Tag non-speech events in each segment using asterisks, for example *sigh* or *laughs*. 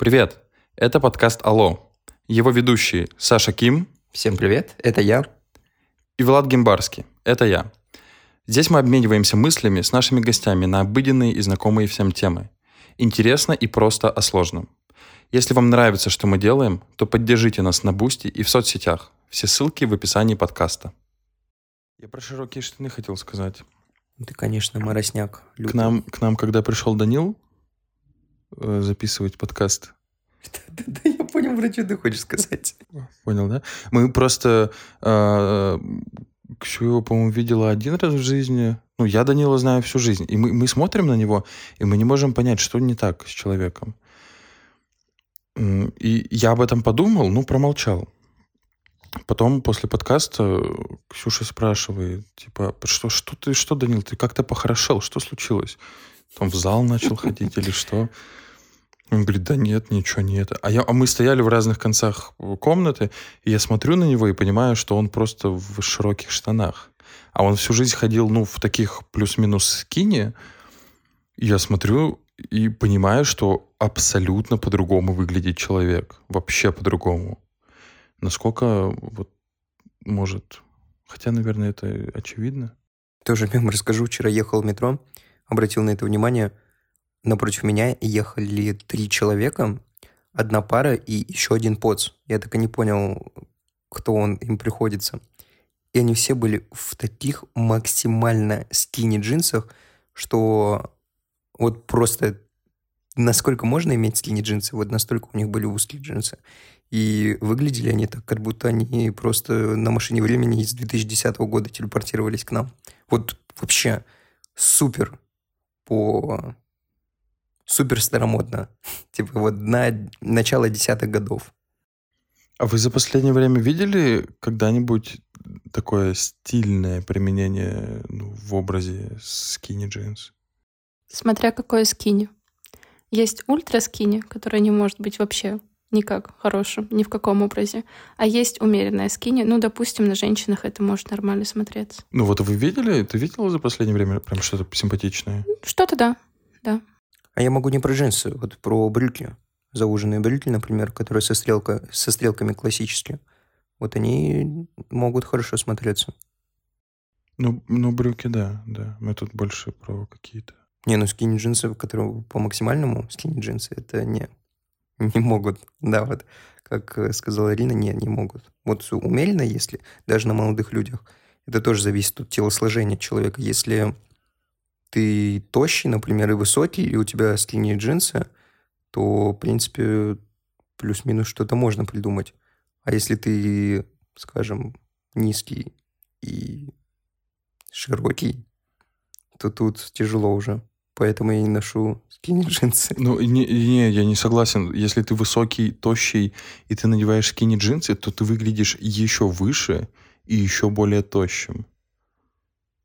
Привет! Это подкаст «Алло». Его ведущие Саша Ким Всем привет, это я. и Влад Гимбарский. Это я. Здесь мы обмениваемся мыслями с нашими гостями на обыденные и знакомые всем темы. Интересно и просто о сложном. Если вам нравится, что мы делаем, то поддержите нас на Boosty и в соцсетях. Все ссылки в описании подкаста. Я про широкие штаны хотел сказать. Ты, конечно, моросняк. К лютый. нам, к нам, когда пришел Данил записывать подкаст, *laughs* Да я понял, про что ты хочешь сказать. *laughs* Понял, да? Мы просто... Э, Ксю его, по-моему, видела один раз в жизни. Ну, я Данила знаю всю жизнь. И мы, мы смотрим на него, и мы не можем понять, что не так с человеком. И я об этом подумал, ну, промолчал. Потом, после подкаста, Ксюша спрашивает, типа, что, что ты, что, Данил, ты как-то похорошел, что случилось? Там в зал начал ходить или что? Он говорит, да нет, ничего нет. А, я, а мы стояли в разных концах комнаты, и я смотрю на него и понимаю, что он просто в широких штанах. А он всю жизнь ходил, ну, в таких плюс-минус скине. Я смотрю и понимаю, что абсолютно по-другому выглядит человек. Вообще по-другому. Насколько вот может... Хотя, наверное, это очевидно. Тоже мем *laughs* расскажу. Вчера ехал в метро, обратил на это внимание. Напротив меня ехали три человека, одна пара и еще один поц. Я так и не понял, кто он им приходится. И они все были в таких максимально скини джинсах, что вот просто насколько можно иметь скини джинсы, вот настолько у них были узкие джинсы. И выглядели они так, как будто они просто на машине времени из 2010 года телепортировались к нам. Вот вообще супер по... Супер старомодно. *laughs* Типа вот на начало десятых годов. А вы за последнее время видели когда-нибудь такое стильное применение ну, в образе скини джинс? Смотря какое скини. Есть ультра скини, которое не может быть вообще никак хорошим, ни в каком образе. А есть умеренная скини. Ну, допустим, на женщинах это может нормально смотреться. Ну вот вы видели? Ты видела за последнее время прям что-то симпатичное? Что-то да. Да. А я могу не про джинсы, вот про брюки. Зауженные брюки, например, которые со, стрелка, со стрелками классические. Вот они могут хорошо смотреться. Ну, ну, брюки, да, да. Мы тут больше про какие-то. Не, ну скини джинсы, которые по максимальному скини джинсы, это не, не могут. Да, вот, как э, сказала Ирина, не, не могут. Вот умеренно, если, даже на молодых людях, это тоже зависит от телосложения человека. Если ты тощий, например, и высокий, и у тебя скини джинсы, то, в принципе, плюс-минус что-то можно придумать. А если ты, скажем, низкий и широкий, то тут тяжело уже. Поэтому я не ношу скини *laughs* джинсы. Ну, не, не, я не согласен. Если ты высокий, тощий, и ты надеваешь скини джинсы, то ты выглядишь еще выше и еще более тощим.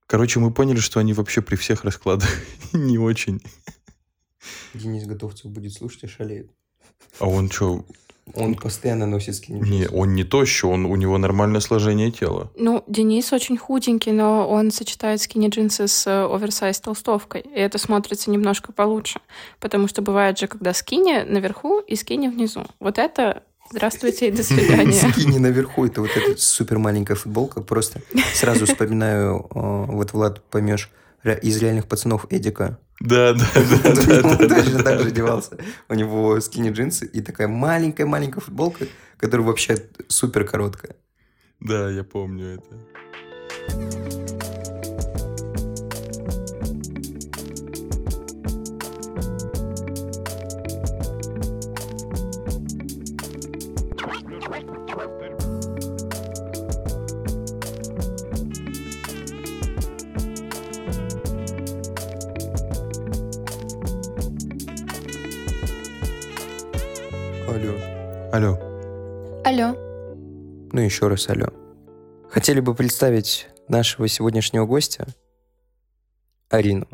Короче, мы поняли, что они вообще при всех раскладах *laughs* не очень. Денис Готовцев будет слушать и шалеет. А он что? Он постоянно носит скини Не, джинсы. он не тощий, он, у него нормальное сложение тела. Ну, Денис очень худенький, но он сочетает скини-джинсы с э, оверсайз толстовкой. И это смотрится немножко получше. Потому что бывает же, когда скини наверху и скини внизу. Вот это здравствуйте и до *laughs* свидания. Скини наверху, это вот эта супер маленькая футболка. Просто сразу вспоминаю, э, вот, Влад, поймешь, из реальных пацанов Эдика. Да, да, да, *laughs* Он точно так же одевался. У него скини джинсы и такая маленькая-маленькая футболка, которая вообще супер короткая. Да, я помню это. Алло. Алло. Ну, еще раз алло. Хотели бы представить нашего сегодняшнего гостя, Арину.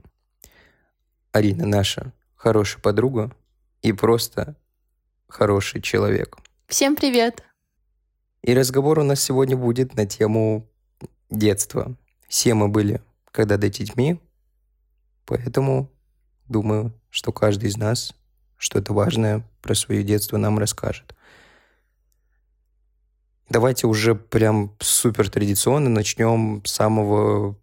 Арина наша хорошая подруга и просто хороший человек. Всем привет. И разговор у нас сегодня будет на тему детства. Все мы были когда-то детьми, поэтому думаю, что каждый из нас что-то важное про свое детство нам расскажет. Давайте уже прям супер традиционно начнем с самого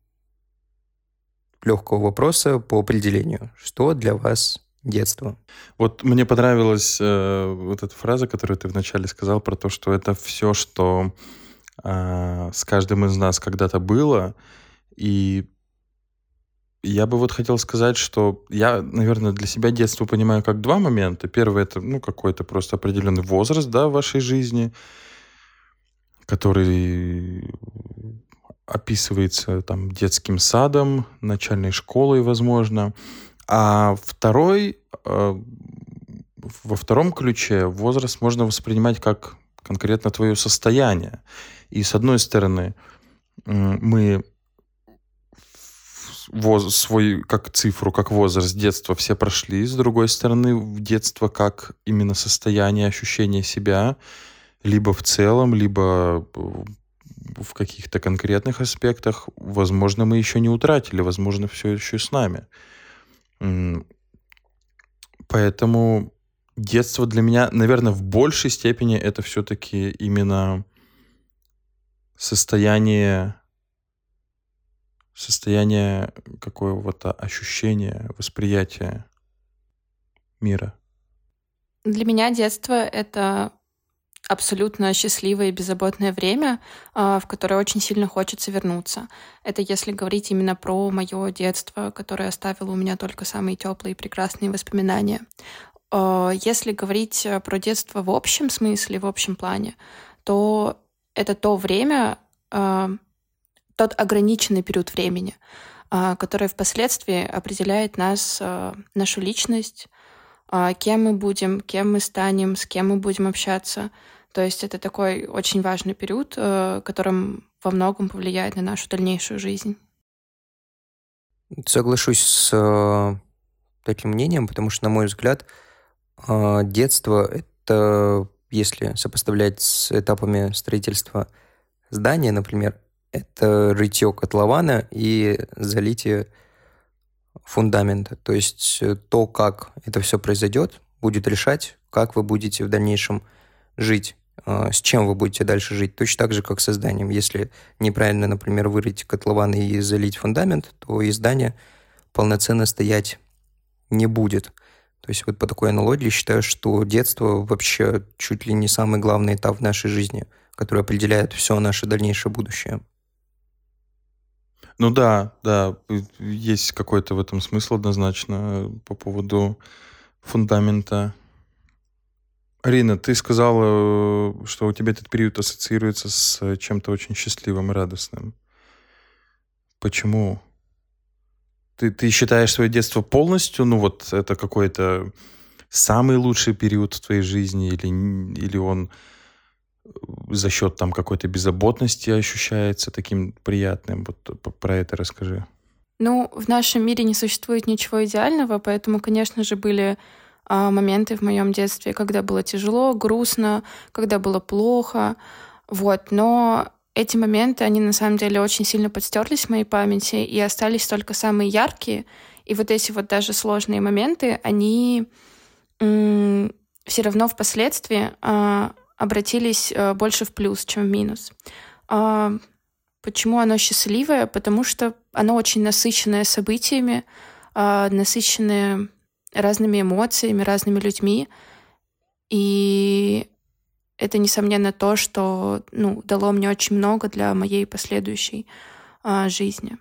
легкого вопроса по определению. Что для вас детство? Вот мне понравилась э, вот эта фраза, которую ты вначале сказал про то, что это все, что э, с каждым из нас когда-то было. И я бы вот хотел сказать, что я, наверное, для себя детство понимаю как два момента. Первый это, ну, какой-то просто определенный возраст, да, в вашей жизни, который описывается там детским садом, начальной школой, возможно. А второй, э, во втором ключе возраст можно воспринимать как конкретно твое состояние. И с одной стороны, мы воз, свой как цифру, как возраст детства все прошли, с другой стороны, в детство как именно состояние, ощущение себя, либо в целом, либо в каких-то конкретных аспектах, возможно, мы еще не утратили, возможно, все еще с нами. Поэтому детство для меня, наверное, в большей степени это все-таки именно состояние состояние какого-то ощущения, восприятия мира. Для меня детство — это абсолютно счастливое и беззаботное время, а, в которое очень сильно хочется вернуться. Это если говорить именно про мое детство, которое оставило у меня только самые теплые и прекрасные воспоминания. А, если говорить про детство в общем смысле, в общем плане, то это то время, а, тот ограниченный период времени, который впоследствии определяет нас, нашу личность, кем мы будем, кем мы станем, с кем мы будем общаться — то есть это такой очень важный период, э, которым во многом повлияет на нашу дальнейшую жизнь. Соглашусь с э, таким мнением, потому что, на мой взгляд, э, детство — это, если сопоставлять с этапами строительства здания, например, это рытье котлована и залитие фундамента. То есть то, как это все произойдет, будет решать, как вы будете в дальнейшем жить, а, с чем вы будете дальше жить. Точно так же, как со зданием. Если неправильно, например, вырыть котлован и залить фундамент, то и здание полноценно стоять не будет. То есть вот по такой аналогии считаю, что детство вообще чуть ли не самый главный этап в нашей жизни, который определяет все наше дальнейшее будущее. Ну да, да, есть какой-то в этом смысл однозначно по поводу фундамента Арина, ты сказала, что у тебя этот период ассоциируется с чем-то очень счастливым и радостным. Почему? Ты, ты считаешь свое детство полностью, ну вот это какой-то самый лучший период в твоей жизни, или, или он за счет там какой-то беззаботности ощущается таким приятным? Вот про это расскажи. Ну, в нашем мире не существует ничего идеального, поэтому, конечно же, были а, моменты в моем детстве, когда было тяжело, грустно, когда было плохо. Вот, но эти моменты, они на самом деле очень сильно подстерлись в моей памяти и остались только самые яркие. И вот эти вот даже сложные моменты, они все равно впоследствии э, обратились э, больше в плюс, чем в минус. Э, почему оно счастливое? Потому что оно очень насыщенное событиями, э, насыщенное разными эмоциями, разными людьми. И это, несомненно, то, что ну, дало мне очень много для моей последующей а, жизни.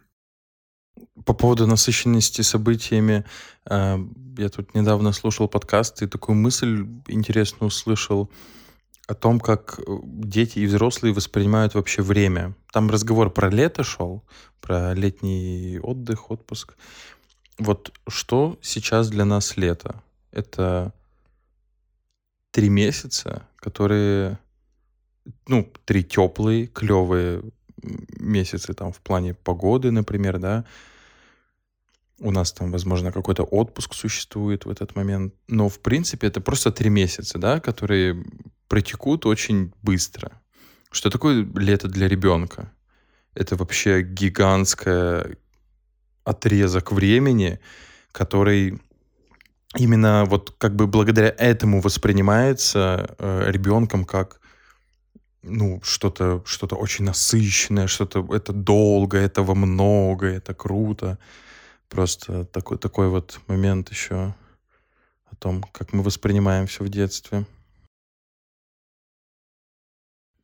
По поводу насыщенности событиями, э, я тут недавно слушал подкаст и такую мысль интересную услышал о том, как дети и взрослые воспринимают вообще время. Там разговор про лето шел, про летний отдых, отпуск. Вот что сейчас для нас лето? Это три месяца, которые, ну, три теплые, клевые месяцы там в плане погоды, например, да. У нас там, возможно, какой-то отпуск существует в этот момент. Но, в принципе, это просто три месяца, да, которые протекут очень быстро. Что такое лето для ребенка? Это вообще гигантская отрезок времени, который именно вот как бы благодаря этому воспринимается э, ребенком как ну, что-то что очень насыщенное, что-то это долго, этого много, это круто. Просто такой, такой вот момент еще о том, как мы воспринимаем все в детстве.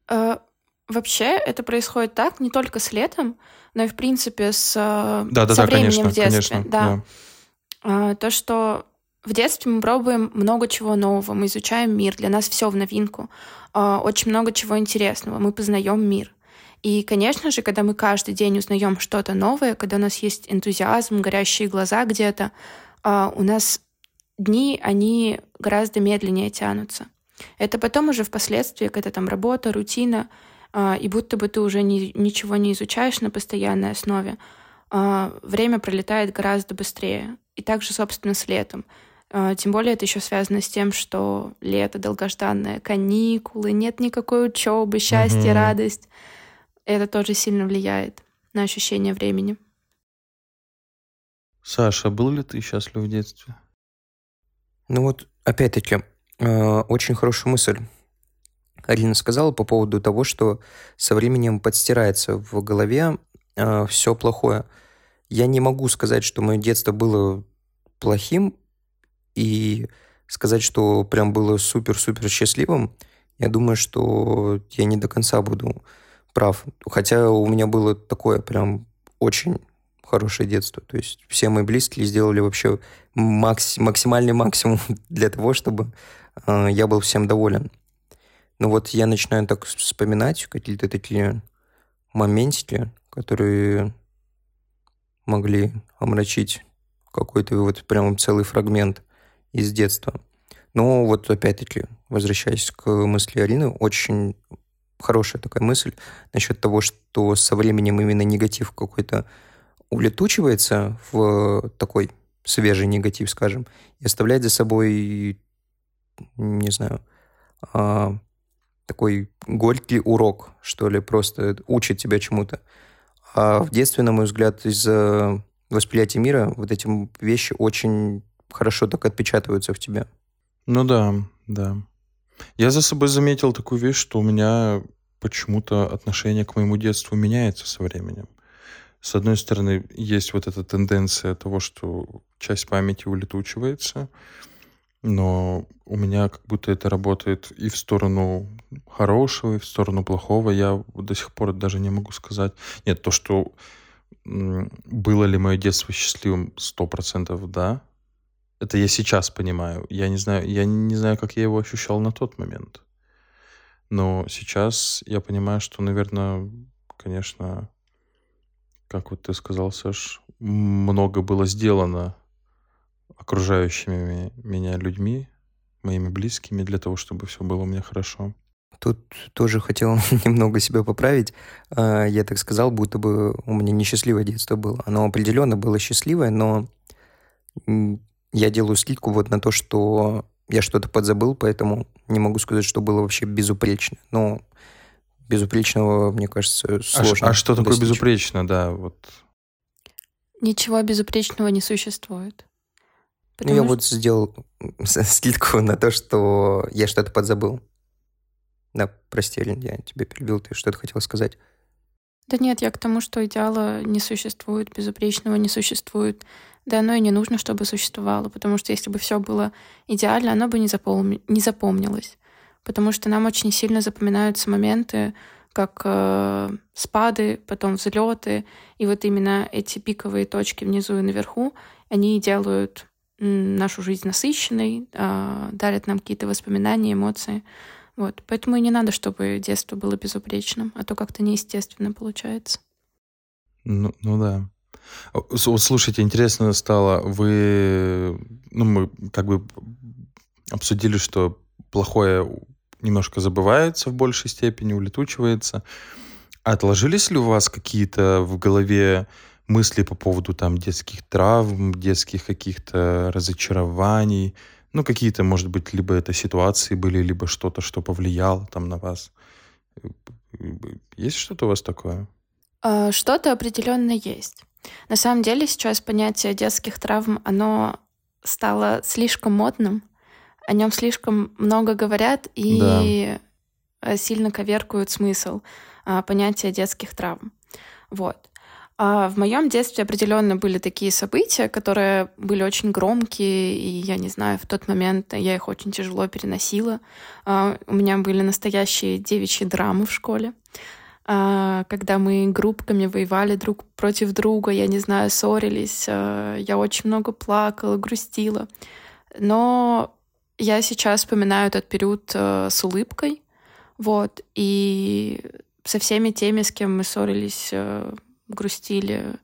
А, вообще это происходит так не только с летом, но и в принципе с да, да, со да, временем конечно, в детстве. Конечно, да. да. А, то, что в детстве мы пробуем много чего нового, мы изучаем мир, для нас все в новинку, очень много чего интересного, мы познаем мир. И, конечно же, когда мы каждый день узнаем что-то новое, когда у нас есть энтузиазм, горящие глаза где-то, у нас дни, они гораздо медленнее тянутся. Это потом уже впоследствии, когда там работа, рутина, а, и будто бы ты уже ни, ничего не изучаешь на постоянной основе, время пролетает гораздо быстрее. И также, собственно, с летом. А, тем более это еще связано с тем, что лето долгожданное, каникулы, нет никакой учебы, счастье, угу. радость. Это тоже сильно влияет на ощущение времени. Саша, был ли ты счастлив в детстве? Ну вот, опять-таки, очень хорошая мысль. Арина сказала по поводу того, что со временем подстирается в голове э, все плохое. Я не могу сказать, что мое детство было плохим, и сказать, что прям было супер-супер счастливым, я думаю, что я не до конца буду прав. Хотя у меня было такое прям очень хорошее детство. То есть все мои близкие сделали вообще макс, максимальный максимум *laughs* для того, чтобы э, я был всем доволен. Но вот я начинаю так вспоминать какие-то такие моментики, которые могли омрачить какой-то вот прям целый фрагмент из детства. Но вот опять-таки, возвращаясь к мысли Арины, очень хорошая такая мысль насчет того, что со временем именно негатив какой-то улетучивается в такой свежий негатив, скажем, и оставляет за собой, не знаю, а, такой горький урок, что ли, просто учит тебя чему-то. А в детстве, на мой взгляд, из-за восприятия мира вот эти вещи очень хорошо так отпечатываются в тебе. Ну да, да. Я за собой заметил такую вещь, что у меня почему-то отношение к моему детству меняется со временем. С одной стороны, есть вот эта тенденция того, что часть памяти улетучивается, но у меня как будто это работает и в сторону хорошего, и в сторону плохого. Я до сих пор даже не могу сказать. Нет, то, что было ли мое детство счастливым, сто процентов да. Это я сейчас понимаю. Я не знаю, я не знаю, как я его ощущал на тот момент. Но сейчас я понимаю, что, наверное, конечно, как вот ты сказал, Саш, много было сделано окружающими меня людьми, моими близкими, для того, чтобы все было у меня хорошо. Тут тоже хотел *laughs* немного себя поправить. А, я так сказал, будто бы у меня несчастливое детство было. Оно определенно было счастливое, но я делаю скидку вот на то, что я что-то подзабыл, поэтому не могу сказать, что было вообще безупречно. Но безупречного, мне кажется, а сложно. А, а что такое безупречно, да, вот. Ничего безупречного не существует. Ну, я что... вот сделал скидку на то, что я что-то подзабыл. Да, прости, Алин, я тебя перебил, ты что-то хотела сказать. Да нет, я к тому, что идеала не существует, безупречного не существует. Да оно и не нужно, чтобы существовало, потому что если бы все было идеально, оно бы не, запом... не запомнилось. Потому что нам очень сильно запоминаются моменты, как э, спады, потом взлеты, и вот именно эти пиковые точки внизу и наверху, они делают нашу жизнь насыщенной, э, дарят нам какие-то воспоминания, эмоции. Вот. Поэтому и не надо, чтобы детство было безупречным, а то как-то неестественно получается. Ну, ну да. Вот слушайте, интересно стало, вы, ну, мы как бы обсудили, что плохое немножко забывается в большей степени, улетучивается. Отложились ли у вас какие-то в голове мысли по поводу там детских травм, детских каких-то разочарований? Ну, какие-то, может быть, либо это ситуации были, либо что-то, что повлияло там на вас. Есть что-то у вас такое? А, что-то определенно есть. На самом деле сейчас понятие детских травм, оно стало слишком модным, о нем слишком много говорят и да. сильно коверкуют смысл а, понятия детских травм. Вот. А в моем детстве определенно были такие события, которые были очень громкие, и я не знаю, в тот момент я их очень тяжело переносила. А, у меня были настоящие девичьи драмы в школе. А, когда мы группками воевали друг против друга, я не знаю, ссорились, а, я очень много плакала, грустила. Но я сейчас вспоминаю этот период а, с улыбкой, вот, и со всеми теми, с кем мы ссорились, грустили,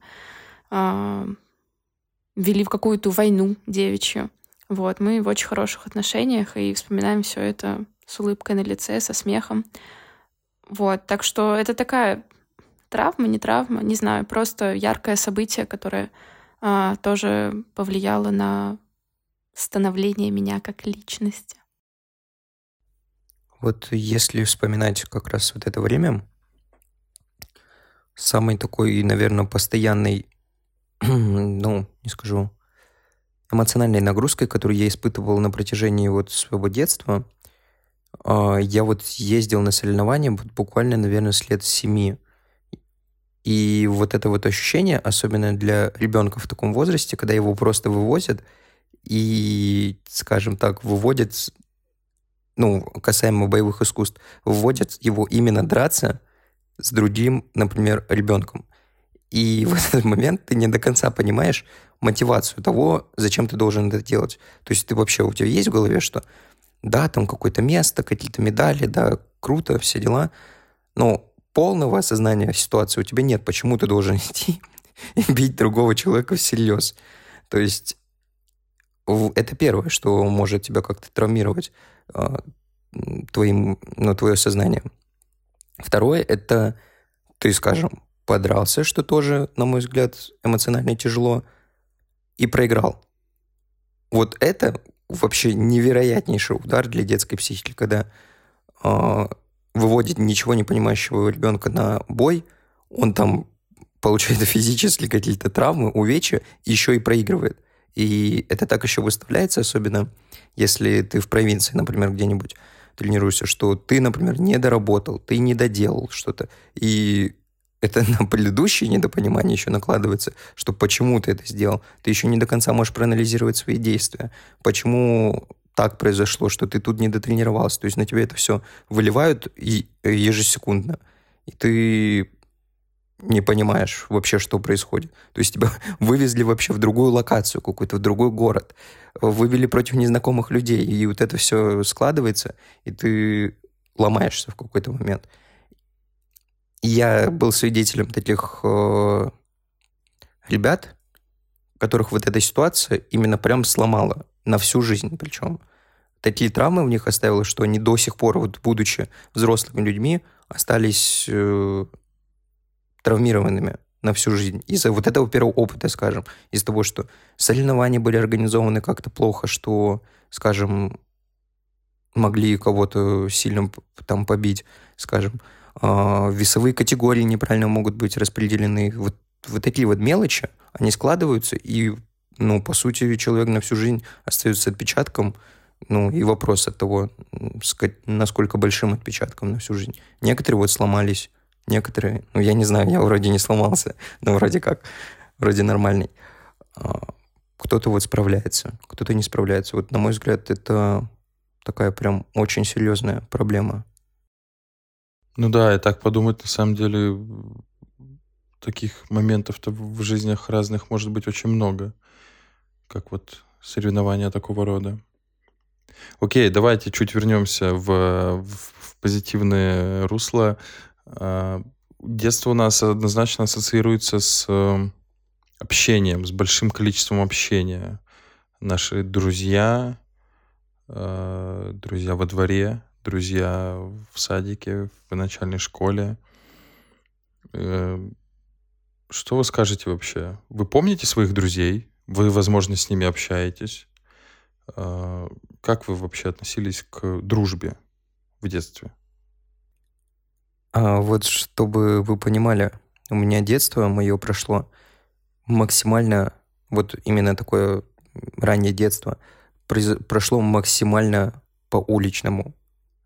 вели в какую-то войну девичью. Вот, мы в очень хороших отношениях и вспоминаем все это с улыбкой на лице, со смехом. Вот, так что это такая травма, не травма, не знаю, просто яркое событие, которое а, тоже повлияло на становление меня как личности. Вот если вспоминать как раз вот это время, самый такой, наверное, постоянный, *clears throat* ну, не скажу, эмоциональной нагрузкой, которую я испытывал на протяжении вот своего детства – а, я вот ездил на соревнования буквально, наверное, с лет семи. И вот это вот ощущение, особенно для ребенка в таком возрасте, когда его просто вывозят и, скажем так, выводят, ну, касаемо боевых искусств, выводят его именно драться с другим, например, ребенком. И *laughs* в этот момент ты не до конца понимаешь мотивацию того, зачем ты должен это делать. То есть ты вообще, у тебя есть в голове, что да, там какое-то место, какие-то медали, да, круто, все дела, но полного осознания ситуации у тебя нет. Почему ты должен *laughs* идти и бить другого человека всерьез? То есть это первое, что может тебя как-то травмировать а, твоим, ну, твое сознание. Второе — это ты, скажем, подрался, что тоже, на мой взгляд, эмоционально тяжело, и проиграл. Вот это вообще невероятнейший удар для детской психики, когда э, выводит ничего не понимающего ребенка на бой, он там получает *laughs* физически какие-то травмы, увечья, еще и проигрывает. И это так еще выставляется, особенно если ты в провинции, например, где-нибудь тренируешься, что ты, например, не доработал, ты не доделал что-то. И это *laughs* на предыдущее недопонимание еще накладывается, что почему ты это сделал. Ты еще не до конца можешь проанализировать свои действия. Почему так произошло, что ты тут не дотренировался. То есть на тебя это все выливают и ежесекундно. И ты не понимаешь вообще, что происходит. То есть тебя *laughs* вывезли вообще в другую локацию, какой-то в другой город. Вывели против незнакомых людей. И вот это все складывается, и ты ломаешься в какой-то момент. Я был свидетелем таких э, ребят, которых вот эта ситуация именно прям сломала на всю жизнь причем. Такие травмы в них оставила, что они до сих пор, вот будучи взрослыми людьми, остались э, травмированными на всю жизнь. Из-за вот этого первого опыта, скажем, из-за того, что соревнования были организованы как-то плохо, что, скажем, могли кого-то сильно там побить, скажем, а, весовые категории неправильно могут быть распределены. Вот, вот такие вот мелочи, они складываются, и, ну, по сути, человек на всю жизнь остается отпечатком, ну, и вопрос от того, насколько большим отпечатком на всю жизнь. Некоторые вот сломались, некоторые, ну, я не знаю, я вроде не сломался, *laughs* но вроде как, вроде нормальный. А, кто-то вот справляется, кто-то не справляется. Вот, на мой взгляд, это такая прям очень серьезная проблема ну да, и так подумать, на самом деле, таких моментов-то в жизнях разных может быть очень много, как вот соревнования такого рода. Окей, давайте чуть вернемся в, в, в позитивное русло. А, детство у нас однозначно ассоциируется с э, общением, с большим количеством общения. Наши друзья, э, друзья во дворе, друзья в садике, в начальной школе. Э, что вы скажете вообще? Вы помните своих друзей? Вы, возможно, с ними общаетесь? Э, как вы вообще относились к дружбе в детстве? А вот чтобы вы понимали, у меня детство мое прошло максимально вот именно такое раннее детство прошло максимально по уличному.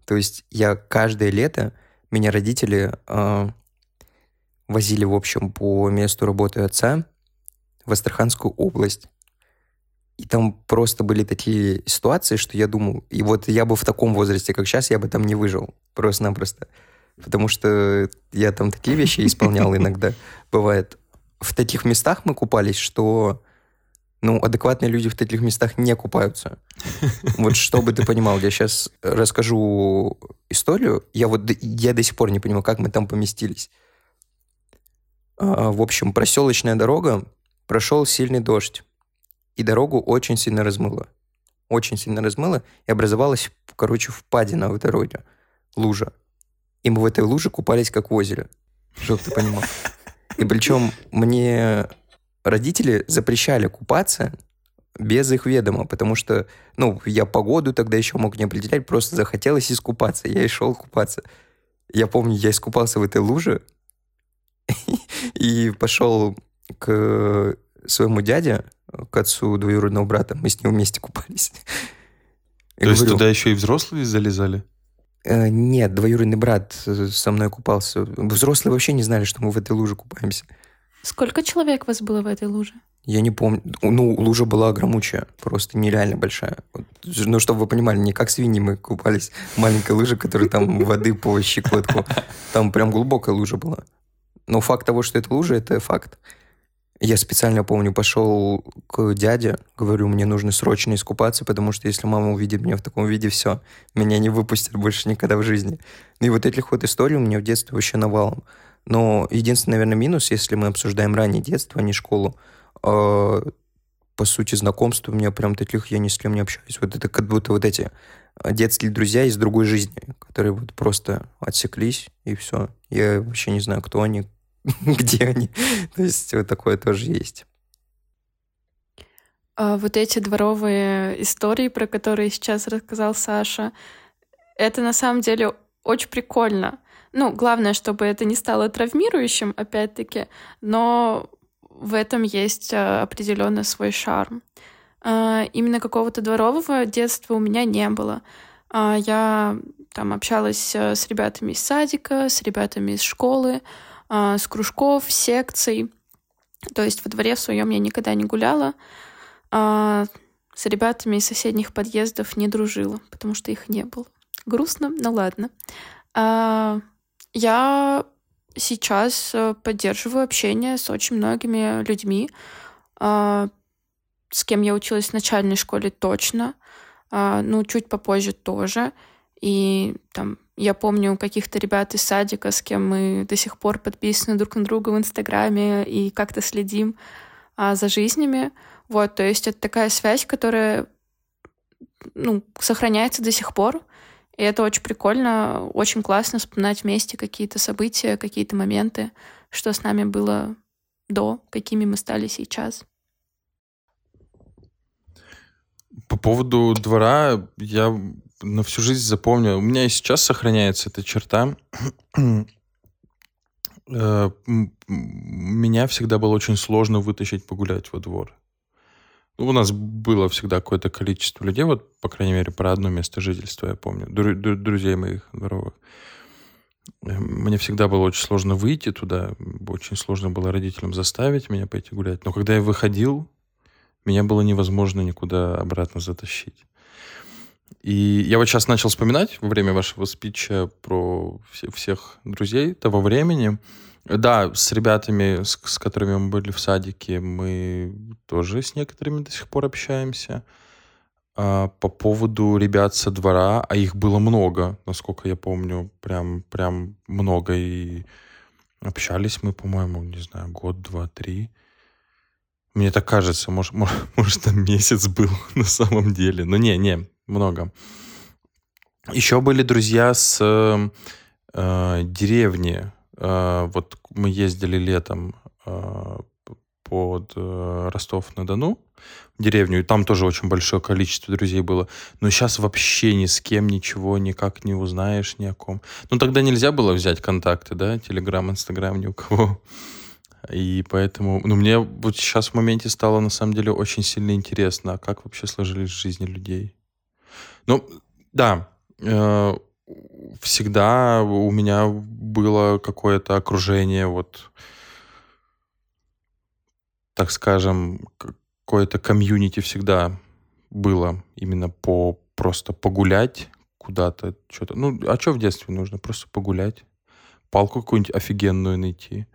То есть я каждое лето, меня родители э, возили, в общем, по месту работы отца в Астраханскую область. И там просто были такие ситуации, что я думал, и вот я бы в таком возрасте, как сейчас, я бы там не выжил. Просто-напросто. Потому что я там такие вещи исполнял иногда. Бывает. В таких местах мы купались, что ну, адекватные люди в таких местах не купаются. Вот чтобы ты понимал, я сейчас расскажу историю. Я вот я до сих пор не понимаю, как мы там поместились. А, в общем, проселочная дорога, прошел сильный дождь, и дорогу очень сильно размыло. Очень сильно размыло, и образовалась, короче, впадина в дороге, лужа. И мы в этой луже купались, как в озере. Чтобы ты понимал. И причем мне родители запрещали купаться без их ведома, потому что, ну, я погоду тогда еще мог не определять, просто захотелось искупаться. Я и шел купаться. Я помню, я искупался в этой луже *laughs* и пошел к своему дяде, к отцу двоюродного брата. Мы с ним вместе купались. То есть туда еще и взрослые залезали? Э, нет, двоюродный брат со мной купался. Взрослые вообще не знали, что мы в этой луже купаемся. Сколько человек вас было в этой луже? Я не помню. Ну, лужа была громучая, просто нереально большая. Ну, чтобы вы понимали, не как свиньи мы купались в маленькой луже, которая там воды по щекотку. Там прям глубокая лужа была. Но факт того, что это лужа, это факт. Я специально, помню, пошел к дяде, говорю, мне нужно срочно искупаться, потому что если мама увидит меня в таком виде, все, меня не выпустят больше никогда в жизни. Ну и вот этих вот историй у меня в детстве вообще навалом. Но единственный, наверное, минус, если мы обсуждаем раннее детство, а не школу, э, по сути, знакомств у меня прям таких я ни с кем не общаюсь. Вот это как будто вот эти детские друзья из другой жизни, которые вот просто отсеклись, и все. Я вообще не знаю, кто они, *laughs* где они. То есть вот такое тоже есть. А вот эти дворовые истории, про которые сейчас рассказал Саша, это на самом деле очень прикольно. Ну, главное, чтобы это не стало травмирующим, опять-таки, но в этом есть а, определенно свой шарм. А, именно какого-то дворового детства у меня не было. А, я там общалась э, с ребятами из садика, с ребятами из школы, с кружков, секций. То есть во дворе в своем я никогда не гуляла. С ребятами из соседних подъездов не дружила, потому что их не было. Грустно, но ладно. Я сейчас э, поддерживаю общение с очень многими людьми, а, с кем я училась в начальной школе точно, а, ну, чуть попозже тоже. И там я помню каких-то ребят из садика, с кем мы до сих пор подписаны друг на друга в Инстаграме и как-то следим а, за жизнями. Вот, то есть это такая связь, которая ну, сохраняется до сих пор. И это очень прикольно, очень классно вспоминать вместе какие-то события, какие-то моменты, что с нами было до, какими мы стали сейчас. По поводу двора я на всю жизнь запомню. У меня и сейчас сохраняется эта черта. Э, меня всегда было очень сложно вытащить погулять во двор. Ну, у нас было всегда какое-то количество людей, вот, по крайней мере, про одно место жительства, я помню, дру- дру- друзей моих дворовых. Мне всегда было очень сложно выйти туда, очень сложно было родителям заставить меня пойти гулять. Но когда я выходил, меня было невозможно никуда обратно затащить. И я вот сейчас начал вспоминать во время вашего спича про всех друзей того времени. Да, с ребятами, с, с которыми мы были в садике, мы тоже с некоторыми до сих пор общаемся. А, по поводу ребят со двора, а их было много, насколько я помню, прям, прям много. И общались мы, по-моему, не знаю, год, два, три. Мне так кажется, может, может, *laughs* может там месяц был *laughs* на самом деле. Но не, не, много. Еще были друзья с э, деревни а, вот мы ездили летом а, под э, Ростов-на-Дону, в деревню, и там тоже очень большое количество друзей было. Но сейчас вообще ни с кем ничего никак не узнаешь ни о ком. Ну, тогда нельзя было взять контакты, да, Телеграм, Инстаграм, ни у кого. И поэтому, ну, мне вот сейчас в моменте стало на самом деле очень сильно интересно, а как вообще сложились жизни людей. Ну, да, э, всегда у меня было какое-то окружение, вот, так скажем, какое-то комьюнити всегда было именно по просто погулять куда-то, что-то. Ну, а что в детстве нужно? Просто погулять, палку какую-нибудь офигенную найти,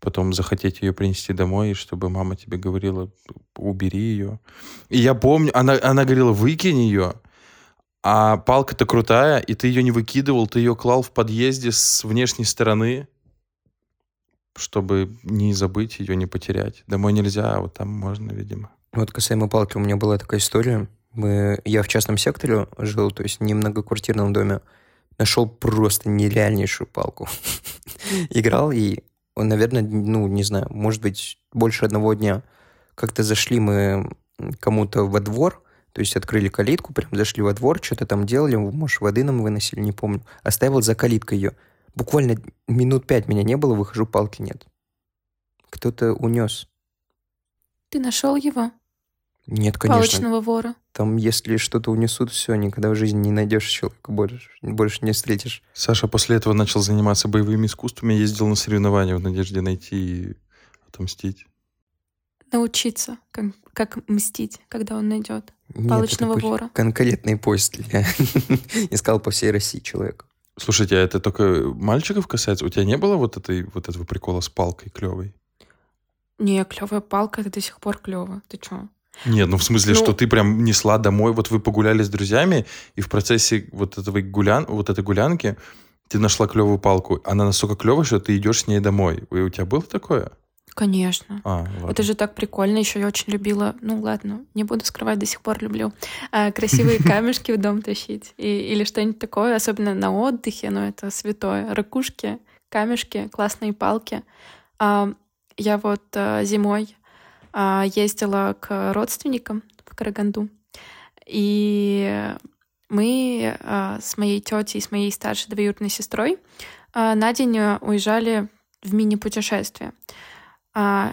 потом захотеть ее принести домой, чтобы мама тебе говорила, убери ее. И я помню, она, она говорила, выкинь ее, а палка-то крутая, и ты ее не выкидывал, ты ее клал в подъезде с внешней стороны, чтобы не забыть ее, не потерять. Домой нельзя, а вот там можно, видимо. Вот касаемо палки, у меня была такая история. Мы, я в частном секторе жил, то есть не в многоквартирном доме. Нашел просто нереальнейшую палку. *laughs* Играл, и наверное, ну, не знаю, может быть, больше одного дня. Как-то зашли мы кому-то во двор, то есть открыли калитку, прям зашли во двор, что-то там делали, может, воды нам выносили, не помню. Оставил за калиткой ее. Буквально минут пять меня не было, выхожу, палки нет. Кто-то унес. Ты нашел его? Нет, конечно. Палочного вора. Там, если что-то унесут, все, никогда в жизни не найдешь человека больше, больше не встретишь. Саша после этого начал заниматься боевыми искусствами, ездил на соревнования в надежде найти и отомстить. Научиться, как, как мстить, когда он найдет Нет, палочного это вора. Конкретный поиск. Я *laughs* искал по всей России человека. Слушайте, а это только мальчиков касается? У тебя не было вот этой вот этого прикола с палкой клевой? Не, клевая палка, это до сих пор клево. Ты чё? Нет, ну в смысле, ну, что ты прям несла домой, вот вы погуляли с друзьями, и в процессе вот этого гулян, вот этой гулянки ты нашла клевую палку. Она настолько клевая, что ты идешь с ней домой. И у тебя было такое? Конечно. А, Это же так прикольно. Еще я очень любила, ну ладно, не буду скрывать, до сих пор люблю а, красивые *laughs* камешки в дом тащить. И, или что-нибудь такое, особенно на отдыхе, но это святое. Ракушки, камешки, классные палки. А, я вот а, зимой ездила к родственникам в Караганду. И мы а, с моей тетей, с моей старшей двоюродной сестрой а, на день уезжали в мини-путешествие.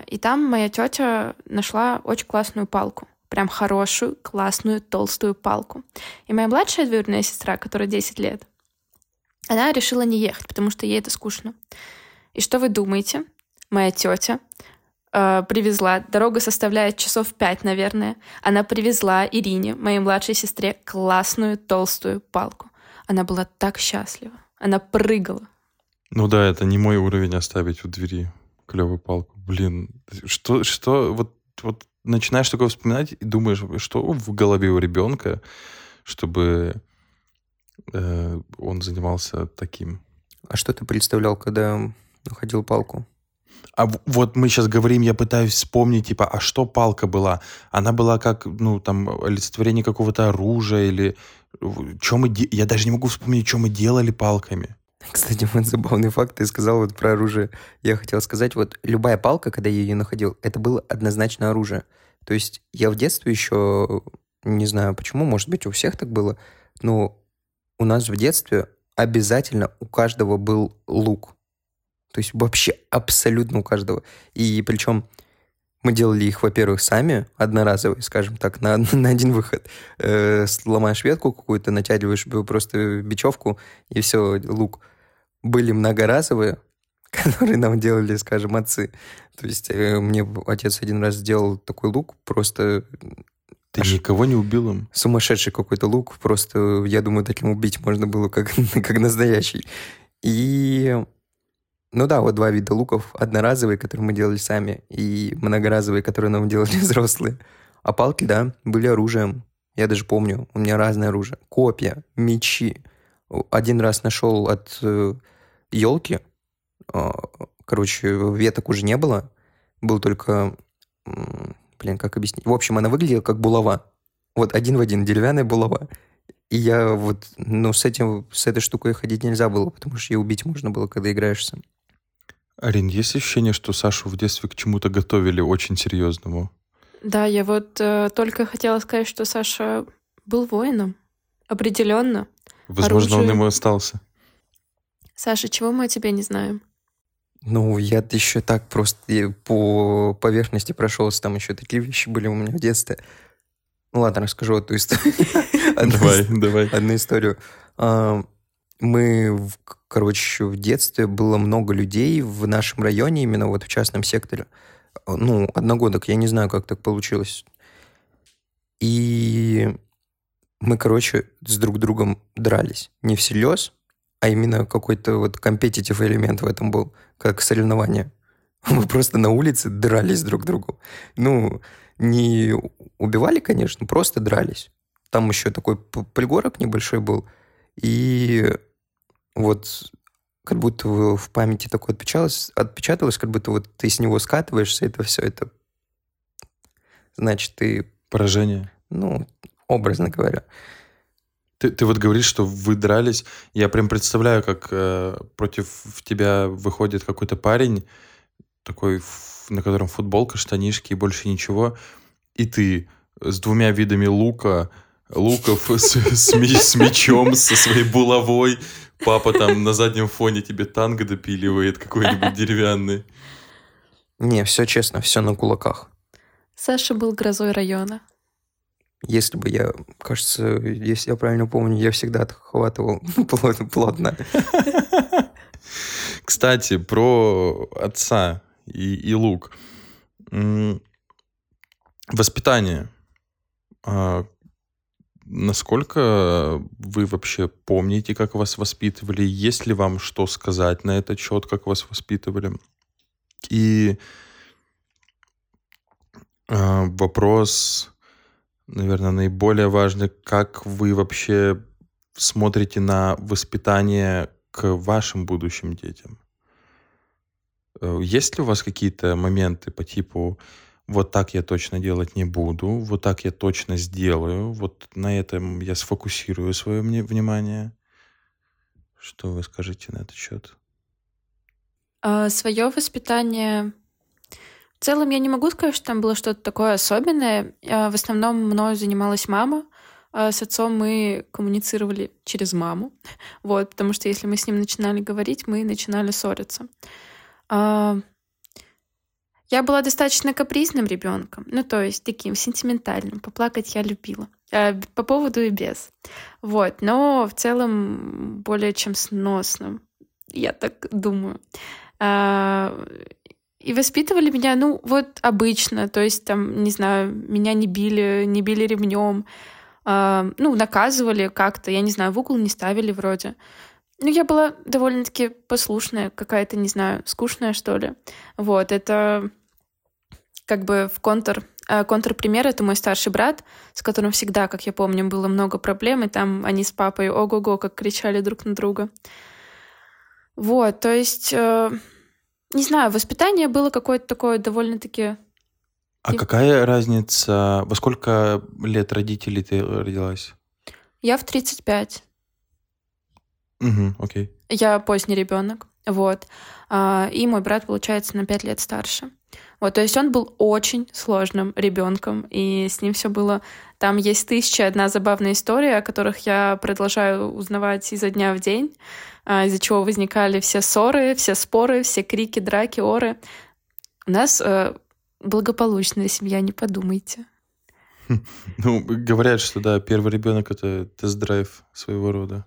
И там моя тетя нашла очень классную палку. Прям хорошую, классную, толстую палку. И моя младшая двоюродная сестра, которая 10 лет, она решила не ехать, потому что ей это скучно. И что вы думаете? Моя тетя э, привезла. Дорога составляет часов пять, наверное. Она привезла Ирине, моей младшей сестре, классную толстую палку. Она была так счастлива. Она прыгала. Ну да, это не мой уровень оставить у двери клевую палку. Блин, что, что, вот, вот начинаешь такое вспоминать и думаешь, что в голове у ребенка, чтобы э, он занимался таким. А что ты представлял, когда находил палку? А вот мы сейчас говорим, я пытаюсь вспомнить, типа, а что палка была? Она была как, ну, там, олицетворение какого-то оружия или... Что мы... Де... Я даже не могу вспомнить, что мы делали палками. Кстати, *laughs* вот забавный факт, ты сказал вот про оружие. Я хотел сказать, вот любая палка, когда я ее находил, это было однозначно оружие. То есть я в детстве еще, не знаю почему, может быть, у всех так было, но у нас в детстве обязательно у каждого был лук. То есть вообще абсолютно у каждого. И причем мы делали их, во-первых, сами, одноразовые, скажем так, на, *laughs* на один выход. Э, сломаешь ветку какую-то, натягиваешь просто бечевку, и все, лук. Были многоразовые, *laughs* которые нам делали, скажем, отцы. То есть э, мне отец один раз сделал такой лук, просто... Ты аж никого не убил им? Сумасшедший какой-то лук, просто, я думаю, таким убить можно было, как, *laughs* как настоящий. И ну да, вот два вида луков. Одноразовые, которые мы делали сами, и многоразовые, которые нам делали *laughs* взрослые. А палки, да, были оружием. Я даже помню, у меня разное оружие. Копья, мечи. Один раз нашел от э, елки. Э, короче, веток уже не было. Был только... Э, блин, как объяснить? В общем, она выглядела как булава. Вот один в один, деревянная булава. И я вот, ну, с этим, с этой штукой ходить нельзя было, потому что ее убить можно было, когда играешь сам. Арин, есть ощущение, что Сашу в детстве к чему-то готовили очень серьезному? Да, я вот э, только хотела сказать, что Саша был воином. Определенно. Возможно, Оружие... он ему остался. Саша, чего мы о тебе не знаем? Ну, я еще так просто по поверхности прошелся. Там еще такие вещи были у меня в детстве. Ну ладно, расскажу эту историю. *laughs* Давай, давай. Одну историю. Мы, короче, в детстве было много людей в нашем районе, именно вот в частном секторе. Ну, одногодок, я не знаю, как так получилось. И мы, короче, с друг другом дрались. Не всерьез, а именно какой-то вот компетитив элемент в этом был, как соревнование. *laughs* Мы просто на улице дрались друг другу. Ну, не убивали, конечно, просто дрались. Там еще такой пригорок небольшой был. И вот как будто в памяти такое отпечаталось, отпечаталось, как будто вот ты с него скатываешься, это все, это значит, ты... Поражение. Ну, образно говоря. Ты, ты вот говоришь, что вы дрались. Я прям представляю, как э, против тебя выходит какой-то парень, такой, на котором футболка, штанишки и больше ничего, и ты с двумя видами лука, луков с, с, с мечом, со своей булавой. Папа там на заднем фоне тебе танк допиливает какой-нибудь *laughs* деревянный. Не, все честно, все на кулаках. Саша был грозой района. Если бы я, кажется, если я правильно помню, я всегда отхватывал *laughs* плотно. *laughs* Кстати, про отца и, и лук. Воспитание. Насколько вы вообще помните, как вас воспитывали? Есть ли вам что сказать на этот счет, как вас воспитывали? И э, вопрос наверное, наиболее важно, как вы вообще смотрите на воспитание к вашим будущим детям. Э, есть ли у вас какие-то моменты по типу вот так я точно делать не буду, вот так я точно сделаю, вот на этом я сфокусирую свое внимание? Что вы скажете на этот счет? А, свое воспитание в целом я не могу сказать, что там было что-то такое особенное. А, в основном мною занималась мама. А с отцом мы коммуницировали через маму. *laughs* Вот, потому что если мы с ним начинали говорить, мы начинали ссориться. А, я была достаточно капризным ребенком, ну то есть таким сентиментальным. Поплакать я любила. По поводу и без. Вот, но в целом более чем сносным, я так думаю. И воспитывали меня, ну, вот обычно, то есть там, не знаю, меня не били, не били ремнем, э, ну, наказывали как-то, я не знаю, в угол не ставили вроде. Ну, я была довольно-таки послушная, какая-то, не знаю, скучная, что ли. Вот, это как бы в контр э, контрпример — это мой старший брат, с которым всегда, как я помню, было много проблем, и там они с папой ого-го как кричали друг на друга. Вот, то есть... Э, не знаю, воспитание было какое-то такое довольно-таки... А какая разница? Во сколько лет родителей ты родилась? Я в 35. Угу, окей. Я поздний ребенок, вот. А, и мой брат, получается, на 5 лет старше. Вот, то есть он был очень сложным ребенком, и с ним все было... Там есть тысяча одна забавная история, о которых я продолжаю узнавать изо дня в день. А, из-за чего возникали все ссоры, все споры, все крики, драки, оры. У нас э, благополучная семья, не подумайте. Ну, говорят, что да, первый ребенок это тест-драйв своего рода.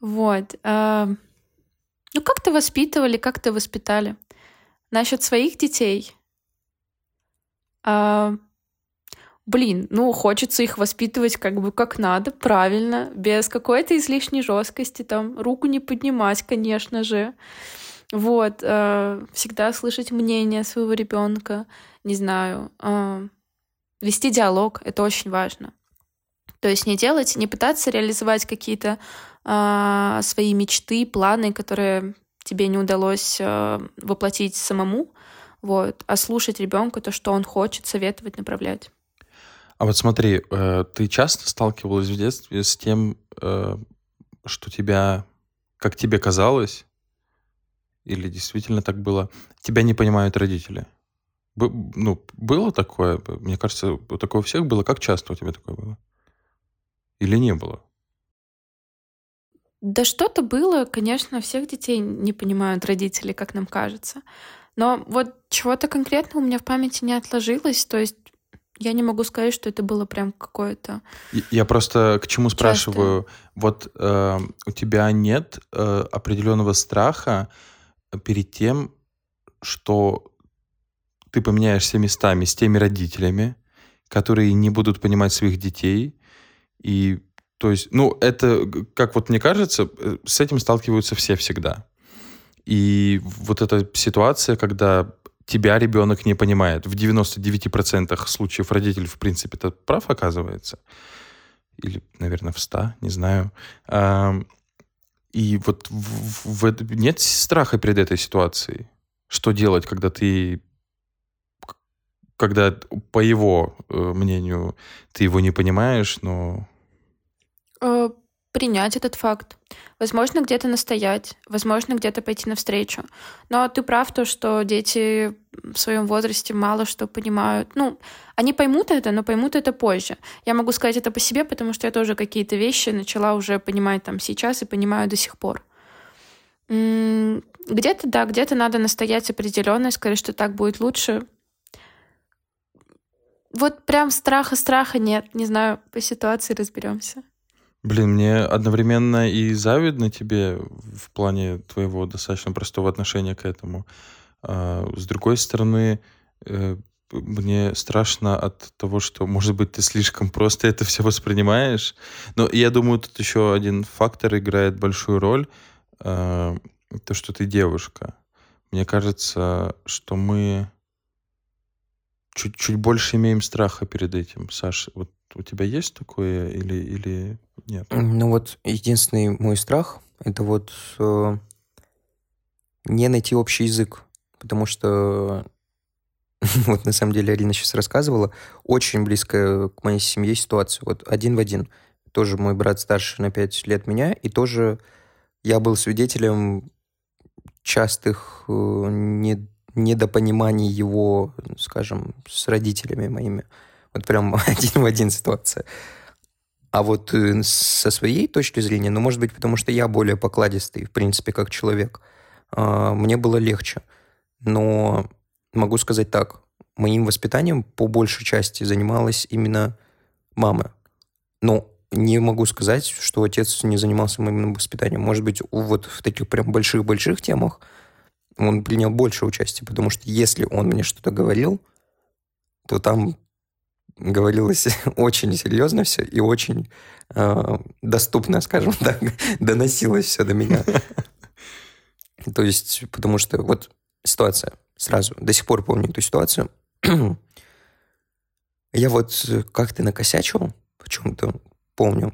Вот. Э, ну, как-то воспитывали, как-то воспитали. Насчет своих детей. Э, блин, ну, хочется их воспитывать как бы как надо, правильно, без какой-то излишней жесткости, там, руку не поднимать, конечно же. Вот, э, всегда слышать мнение своего ребенка, не знаю, вести диалог, это очень важно. То есть не делать, не пытаться реализовать какие-то э, свои мечты, планы, которые тебе не удалось э, воплотить самому, вот, а слушать ребенка то, что он хочет, советовать, направлять. А вот смотри, э, ты часто сталкивалась в детстве с тем, э, что тебя, как тебе казалось, или действительно так было, тебя не понимают родители? Б- ну, было такое? Мне кажется, такое у всех было. Как часто у тебя такое было? Или не было? Да что-то было, конечно, всех детей не понимают родители, как нам кажется. Но вот чего-то конкретно у меня в памяти не отложилось, то есть я не могу сказать, что это было прям какое-то. Я просто к чему спрашиваю? Часто. Вот э, у тебя нет э, определенного страха перед тем, что ты поменяешься местами с теми родителями, которые не будут понимать своих детей. И то есть, ну, это, как вот мне кажется, э, с этим сталкиваются все всегда. И вот эта ситуация, когда тебя ребенок не понимает. В 99% случаев родитель, в принципе, это прав оказывается. Или, наверное, в 100, не знаю. И вот в, в, нет страха перед этой ситуацией. Что делать, когда ты когда по его э, мнению ты его не понимаешь, но принять этот факт. Возможно, где-то настоять, возможно, где-то пойти навстречу. Но ты прав, то, что дети в своем возрасте мало что понимают. Ну, они поймут это, но поймут это позже. Я могу сказать это по себе, потому что я тоже какие-то вещи начала уже понимать там сейчас и понимаю до сих пор. Где-то, да, где-то надо настоять определенно, сказать, что так будет лучше. Вот прям страха-страха нет. Не знаю, по ситуации разберемся. Блин, мне одновременно и завидно тебе в плане твоего достаточно простого отношения к этому. А, с другой стороны, э, мне страшно от того, что, может быть, ты слишком просто это все воспринимаешь. Но я думаю, тут еще один фактор играет большую роль. А, то, что ты девушка. Мне кажется, что мы чуть-чуть больше имеем страха перед этим. Саша, вот у тебя есть такое или, или нет? Ну вот единственный мой страх — это вот э, не найти общий язык. Потому что *laughs* вот на самом деле Арина сейчас рассказывала, очень близкая к моей семье ситуация. Вот один в один. Тоже мой брат старше на 5 лет меня, и тоже я был свидетелем частых э, не, недопониманий его, скажем, с родителями моими. Вот прям *laughs* один в один ситуация. А вот э, со своей точки зрения, ну, может быть, потому что я более покладистый, в принципе, как человек, а, мне было легче. Но могу сказать так, моим воспитанием по большей части занималась именно мама. Но не могу сказать, что отец не занимался моим воспитанием. Может быть, вот в таких прям больших-больших темах он принял больше участия, потому что если он мне что-то говорил, то там говорилось *laughs* очень серьезно все и очень э, доступно, скажем *laughs* так, доносилось все до меня. *laughs* То есть, потому что вот ситуация сразу, до сих пор помню эту ситуацию. *clears throat* Я вот как-то накосячил, почему-то помню.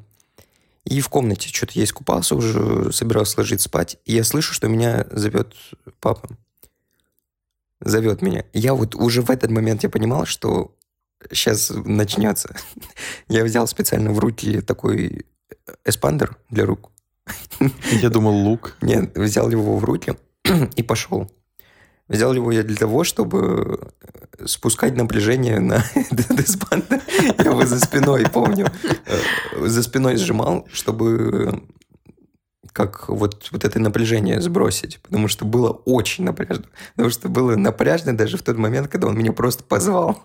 И в комнате что-то я искупался, уже собирался ложиться спать, и я слышу, что меня зовет папа. Зовет меня. Я вот уже в этот момент я понимал, что сейчас начнется. *laughs* Я взял специально в руки такой эспандер для рук. Я думал, лук. Нет, взял его в руки *clears throat* и пошел. Взял его я для того, чтобы спускать напряжение на *laughs* эспандер. Я его за спиной, помню, э, за спиной сжимал, чтобы как вот, вот это напряжение сбросить, потому что было очень напряжно. Потому что было напряжно даже в тот момент, когда он меня просто позвал.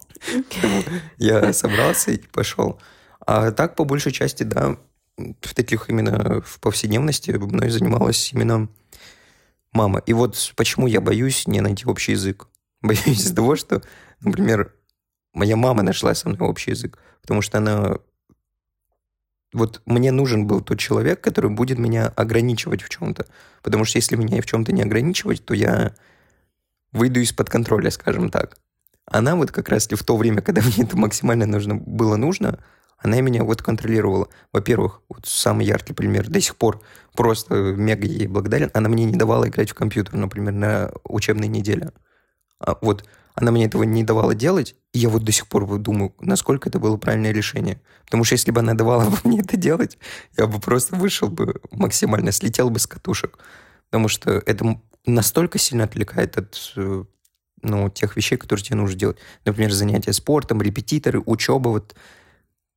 Я собрался и пошел. А так, по большей части, да, в таких именно в повседневности мной занималась именно мама. И вот почему я боюсь не найти общий язык. *laughs* Боюсь из-за того, что, например, моя мама нашла со мной общий язык, потому что она вот мне нужен был тот человек, который будет меня ограничивать в чем-то. Потому что если меня в чем-то не ограничивать, то я выйду из-под контроля, скажем так. Она вот как раз в то время, когда *laughs* мне это максимально нужно, было нужно, она меня вот контролировала. Во-первых, вот самый яркий пример, до сих пор просто мега ей благодарен, она мне не давала играть в компьютер, например, на учебной неделе. А вот она мне этого не давала делать, и я вот до сих пор думаю, насколько это было правильное решение. Потому что если бы она давала *laughs* мне это делать, я бы просто вышел бы максимально, слетел бы с катушек. Потому что это настолько сильно отвлекает от э, ну, тех вещей, которые тебе нужно делать. Например, занятия спортом, репетиторы, учеба. Вот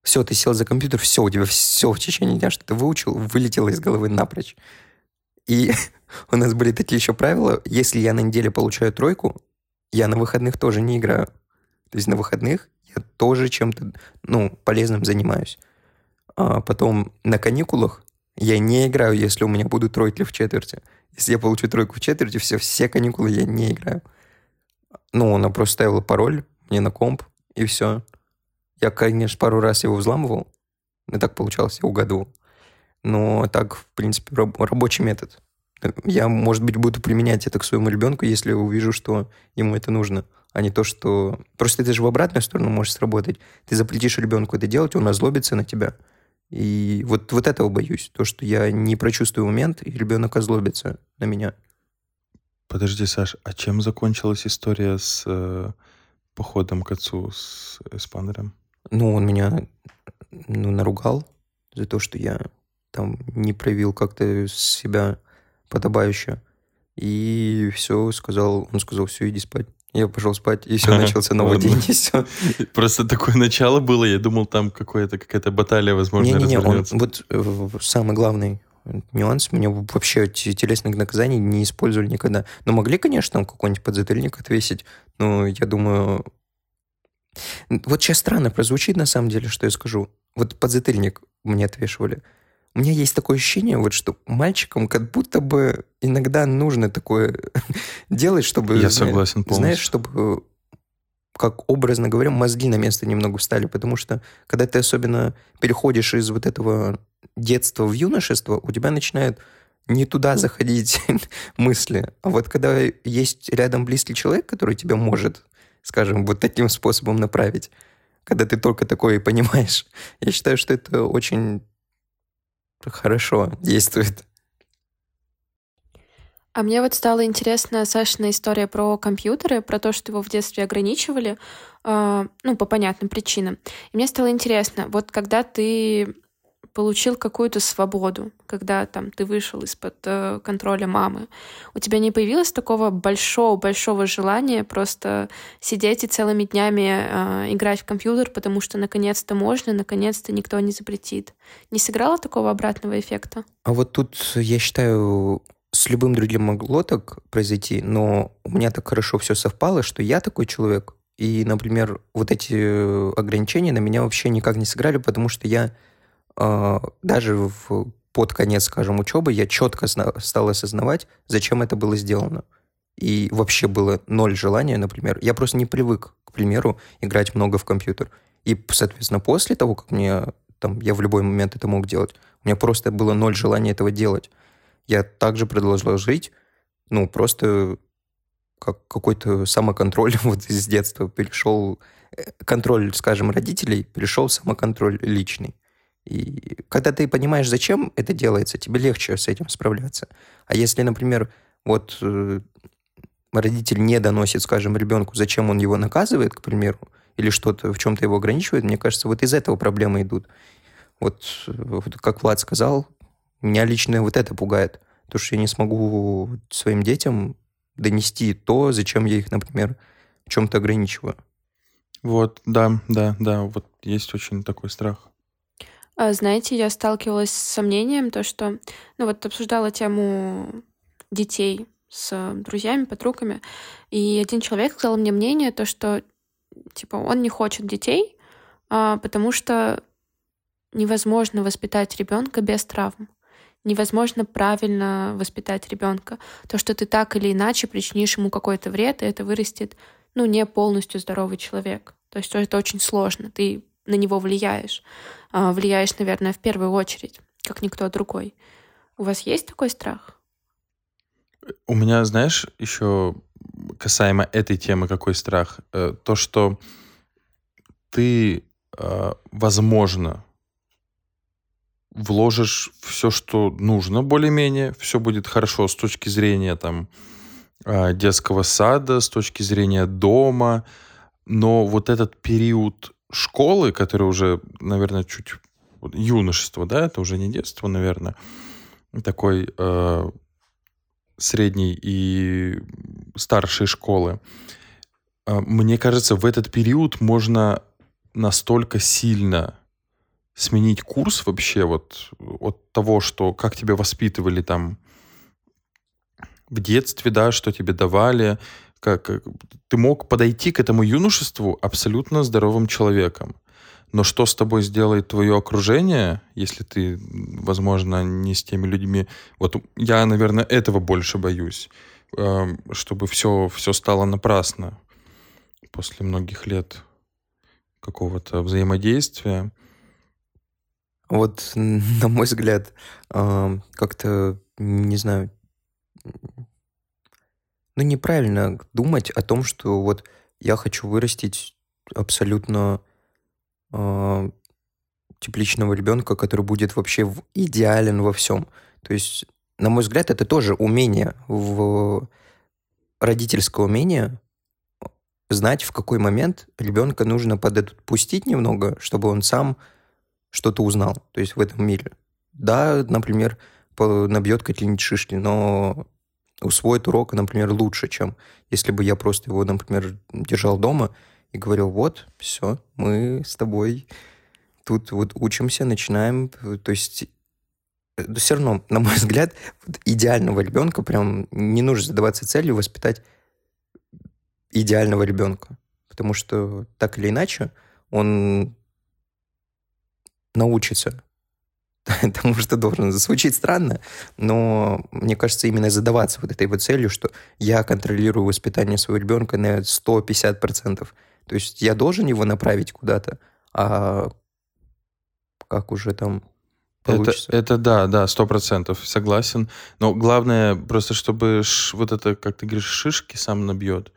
Все, ты сел за компьютер, все, у тебя все в течение дня, что ты выучил, вылетело из головы напрочь. И *laughs* у нас были такие еще правила, если я на неделе получаю тройку, я на выходных тоже не играю. То есть на выходных я тоже чем-то, ну, полезным занимаюсь. А потом на каникулах я не играю, если у меня будут тройки в четверти. Если я получу тройку в четверти, все, все каникулы я не играю. Ну, она просто ставила пароль мне на комп, и все. Я, конечно, пару раз его взламывал. И так получалось, я угадывал. Но так, в принципе, раб- рабочий метод. Я, может быть, буду применять это к своему ребенку, если увижу, что ему это нужно, а не то, что... Просто это же в обратную сторону может сработать. Ты запретишь ребенку это делать, он озлобится на тебя. И вот, вот этого боюсь. То, что я не прочувствую момент, и ребенок озлобится на меня. Подожди, Саш, а чем закончилась история с э, походом к отцу с Эспандером? Ну, он меня ну, наругал за то, что я там не проявил как-то себя подобающе. И все, сказал, он сказал, все, иди спать. Я пошел спать, и все, начался новый день, и все. *laughs* Просто такое начало было, я думал, там какое-то, какая-то баталия, возможно, Не-не-не, он, развернется. вот э, самый главный нюанс, мне вообще те- телесных наказаний не использовали никогда. Но могли, конечно, там какой-нибудь подзатыльник отвесить, но я думаю... Вот сейчас странно прозвучит, на самом деле, что я скажу. Вот подзатыльник мне отвешивали. У меня есть такое ощущение, вот, что мальчикам как будто бы иногда нужно такое *laughs* делать, чтобы... Я согласен Знаешь, полностью. чтобы, как образно говоря, мозги на место немного встали, потому что когда ты особенно переходишь из вот этого детства в юношество, у тебя начинают не туда заходить *laughs* мысли. А вот когда есть рядом близкий человек, который тебя может, скажем, вот таким способом направить, когда ты только такое и понимаешь, я считаю, что это очень хорошо действует. А мне вот стало интересна Сашина история про компьютеры, про то, что его в детстве ограничивали, э, ну, по понятным причинам. И мне стало интересно, вот когда ты получил какую-то свободу, когда там ты вышел из-под э, контроля мамы, у тебя не появилось такого большого-большого желания просто сидеть и целыми днями э, играть в компьютер, потому что наконец-то можно, наконец-то никто не запретит. Не сыграло такого обратного эффекта? А вот тут, я считаю, с любым другим могло так произойти, но у меня так хорошо все совпало, что я такой человек. И, например, вот эти э, ограничения на меня вообще никак не сыграли, потому что я даже в, под конец, скажем, учебы я четко стал осознавать, зачем это было сделано. И вообще было ноль желания, например. Я просто не привык, к примеру, играть много в компьютер. И, соответственно, после того, как мне там, я в любой момент это мог делать, у меня просто было ноль желания этого делать. Я также продолжал жить, ну, просто как какой-то самоконтроль *laughs* вот из детства перешел, э, контроль, скажем, родителей, перешел самоконтроль личный. И когда ты понимаешь, зачем это делается, тебе легче с этим справляться. А если, например, вот э, родитель не доносит, скажем, ребенку, зачем он его наказывает, к примеру, или что-то в чем-то его ограничивает, мне кажется, вот из этого проблемы идут. Вот, вот как Влад сказал, меня лично вот это пугает. То, что я не смогу своим детям донести то, зачем я их, например, в чем-то ограничиваю. Вот, да, да, да, вот есть очень такой страх. А, Знаете, я сталкивалась с сомнением, то, что, ну вот обсуждала тему детей с друзьями, подругами, и один человек сказал мне мнение, то, что, типа, он не хочет детей, а, потому что невозможно воспитать ребенка без травм. Невозможно правильно воспитать ребенка. То, что ты так или иначе причинишь ему какой-то вред, и это вырастет, ну, не полностью здоровый человек. То есть это очень сложно. Ты на него влияешь. А, влияешь, наверное, в первую очередь, как никто другой. У вас есть такой страх? У меня, знаешь, еще касаемо этой темы, какой страх, Э, то, что ты, э, возможно, вложишь все, что нужно, более-менее, все будет хорошо с точки зрения там э, детского сада, с точки зрения дома, но вот этот период школы, который уже, наверное, чуть юношество, да, это уже не детство, наверное, такой э, средней и старшей школы. А, Мне кажется, в этот период можно настолько сильно сменить курс вообще вот от того, что как тебя воспитывали там в детстве, да, что тебе давали, как, как ты мог подойти к этому юношеству абсолютно здоровым человеком. Но что с тобой сделает твое окружение, если ты, возможно, не с теми людьми... Вот я, наверное, этого больше боюсь, эм, чтобы все, все стало напрасно после многих лет какого-то взаимодействия. Вот, *laughs* на мой взгляд, как-то, не знаю, ну, неправильно думать о том, что вот я хочу вырастить абсолютно э, тепличного ребенка, который будет вообще идеален во всем. То есть, на мой взгляд, это тоже умение, в, родительское умение знать, в какой момент ребенка нужно подотпустить немного, чтобы он сам что-то узнал, то есть в этом мире. Да, например, набьет какие-нибудь шишки, но усвоит урок, например, лучше, чем если бы я просто его, например, держал дома и говорил, вот, все, мы с тобой тут вот учимся, начинаем, то есть э, все равно, на мой *laughs* взгляд, идеального ребенка прям не нужно задаваться целью воспитать идеального ребенка, потому что так или иначе он научится *laughs* тому, что должен. Звучит странно, но мне кажется, именно задаваться вот этой вот целью, что я контролирую воспитание своего ребенка на 150%. То есть я должен его направить куда-то, а как уже там получится. Это, это да, да, сто процентов, согласен. Но главное просто, чтобы ш, вот это, как ты говоришь, шишки сам набьет.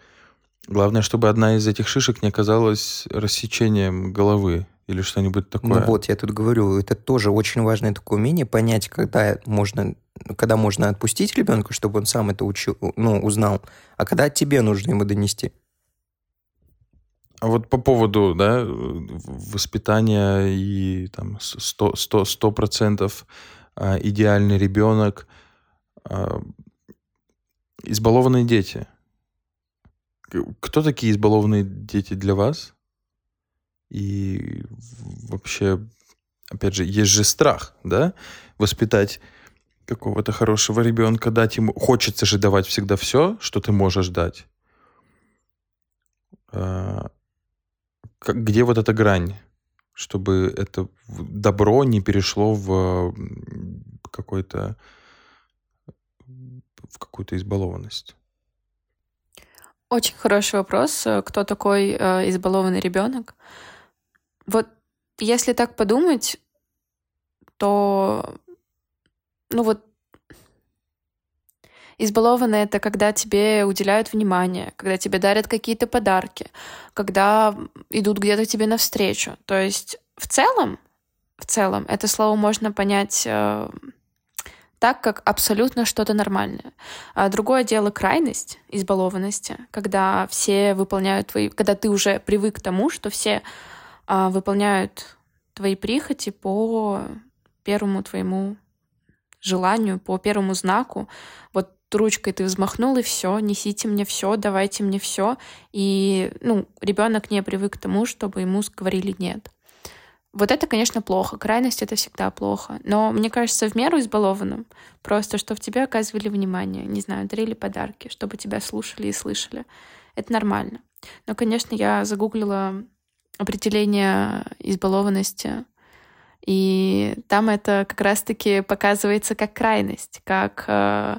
Главное, чтобы одна из этих шишек не оказалась рассечением головы или что-нибудь такое. Ну вот, я тут говорю, это тоже очень важное такое умение понять, когда можно, когда можно отпустить ребенка, чтобы он сам это учил, ну, узнал, а когда тебе нужно ему донести. А вот по поводу да, воспитания и там 100%, 100, 100% идеальный ребенок, а, избалованные дети. Кто такие избалованные дети для вас? И вообще, опять же, есть же страх, да, воспитать какого-то хорошего ребенка, дать ему... Хочется же давать всегда все, что ты можешь дать. А, как, где вот эта грань, чтобы это добро не перешло в какой-то в какую-то избалованность? Очень хороший вопрос. Кто такой э, избалованный ребенок? Вот если так подумать, то, ну вот, избалованно это когда тебе уделяют внимание, когда тебе дарят какие-то подарки, когда идут где-то тебе навстречу. То есть в целом, в целом, это слово можно понять э, так, как абсолютно что-то нормальное. А другое дело крайность избалованности, когда все выполняют твои... Когда ты уже привык к тому, что все выполняют твои прихоти по первому твоему желанию, по первому знаку. Вот ручкой ты взмахнул, и все, несите мне все, давайте мне все. И, ну, ребенок не привык к тому, чтобы ему говорили нет. Вот это, конечно, плохо. Крайность — это всегда плохо. Но мне кажется, в меру избалованным. Просто, что в тебе оказывали внимание. Не знаю, дарили подарки, чтобы тебя слушали и слышали. Это нормально. Но, конечно, я загуглила определение избалованности. И там это как раз-таки показывается как крайность, как э,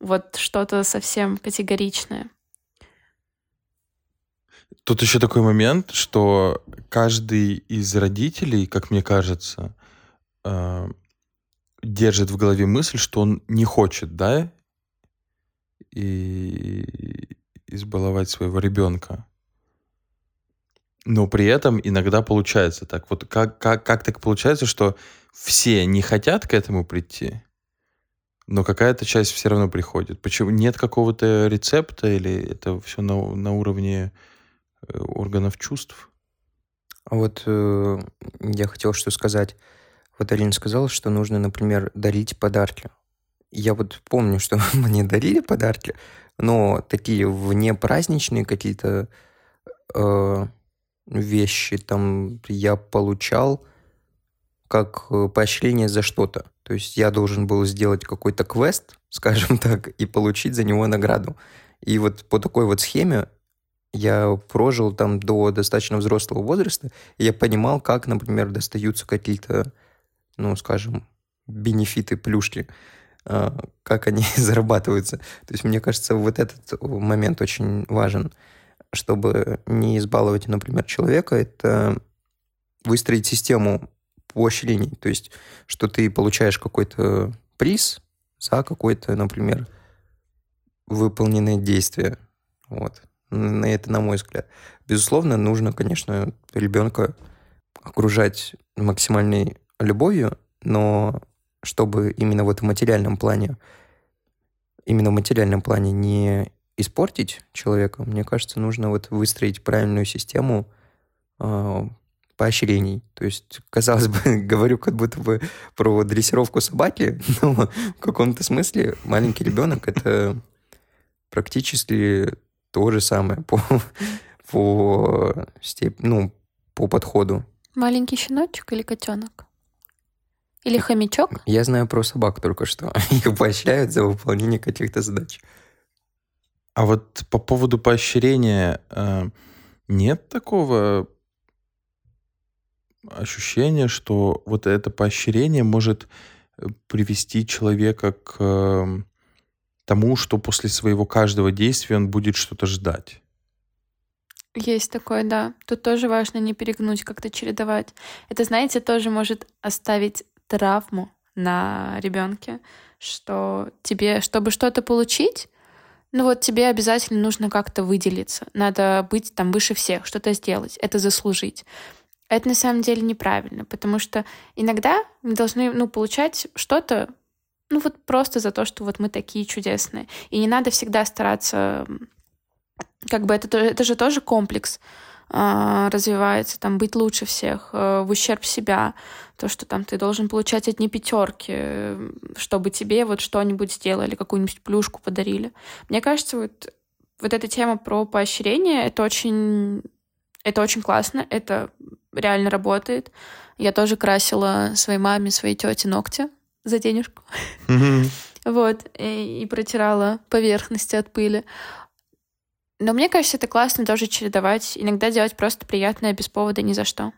вот что-то совсем категоричное. Тут еще такой момент, что каждый из родителей, как мне кажется, э, держит в голове мысль, что он не хочет, да, и избаловать своего ребенка но при этом иногда получается так. Вот как, как, как так получается, что все не хотят к этому прийти, но какая-то часть все равно приходит. Почему нет какого-то рецепта или это все на, на уровне э, органов чувств? А вот э, я хотел что сказать. Вот Алина сказала, что нужно, например, дарить подарки. Я вот помню, что *laughs* мне дарили подарки, но такие внепраздничные какие-то э, вещи там я получал как э, поощрение за что-то. То есть я должен был сделать какой-то квест, *laughs* скажем так, и получить за него награду. И вот по такой вот схеме я прожил там до достаточно взрослого возраста, и я понимал, как, например, достаются какие-то, ну, скажем, бенефиты, плюшки, а, как они *laughs* зарабатываются. То есть мне кажется, вот этот момент очень важен, чтобы не избаловать, например, человека, это выстроить систему поощрений. То есть, что ты получаешь какой-то приз за какое-то, например, выполненное действие. Вот. Это на мой взгляд. Безусловно, нужно, конечно, ребенка окружать максимальной любовью, но чтобы именно в этом материальном плане, именно в материальном плане не испортить человека, мне кажется, нужно вот выстроить правильную систему э, поощрений. То есть, казалось бы, *laughs* говорю как будто бы про дрессировку собаки, *laughs* но в каком-то смысле маленький ребенок это практически то же самое по, *laughs* по, степ... ну, по подходу. Маленький щеночек или котенок? Или хомячок? Я знаю про собак только что. Их поощряют за выполнение каких-то задач. А вот по поводу поощрения э, нет такого ощущения, что вот это поощрение может э, привести человека к э, тому, что после своего каждого действия он будет что-то ждать. Есть такое, да. Тут тоже важно не перегнуть, как-то чередовать. Это, знаете, тоже может оставить травму на ребенке, что тебе, чтобы что-то получить, ну вот тебе обязательно нужно как-то выделиться, надо быть там выше всех, что-то сделать, это заслужить. Это на самом деле неправильно, потому что иногда мы должны, ну, получать что-то, ну вот просто за то, что вот мы такие чудесные. И не надо всегда стараться, как бы это, это же тоже комплекс развивается, там быть лучше всех, э, в ущерб себя, то, что там ты должен получать одни пятерки, чтобы тебе вот что-нибудь сделали, какую-нибудь плюшку подарили. Мне кажется, вот, вот эта тема про поощрение, это очень, это очень классно, это реально работает. Я тоже красила своей маме, своей тете ногти за денежку. *laughs* Вот, и, и протирала поверхности от пыли. Но мне кажется, это классно тоже чередовать. Иногда делать просто приятное без повода ни за что.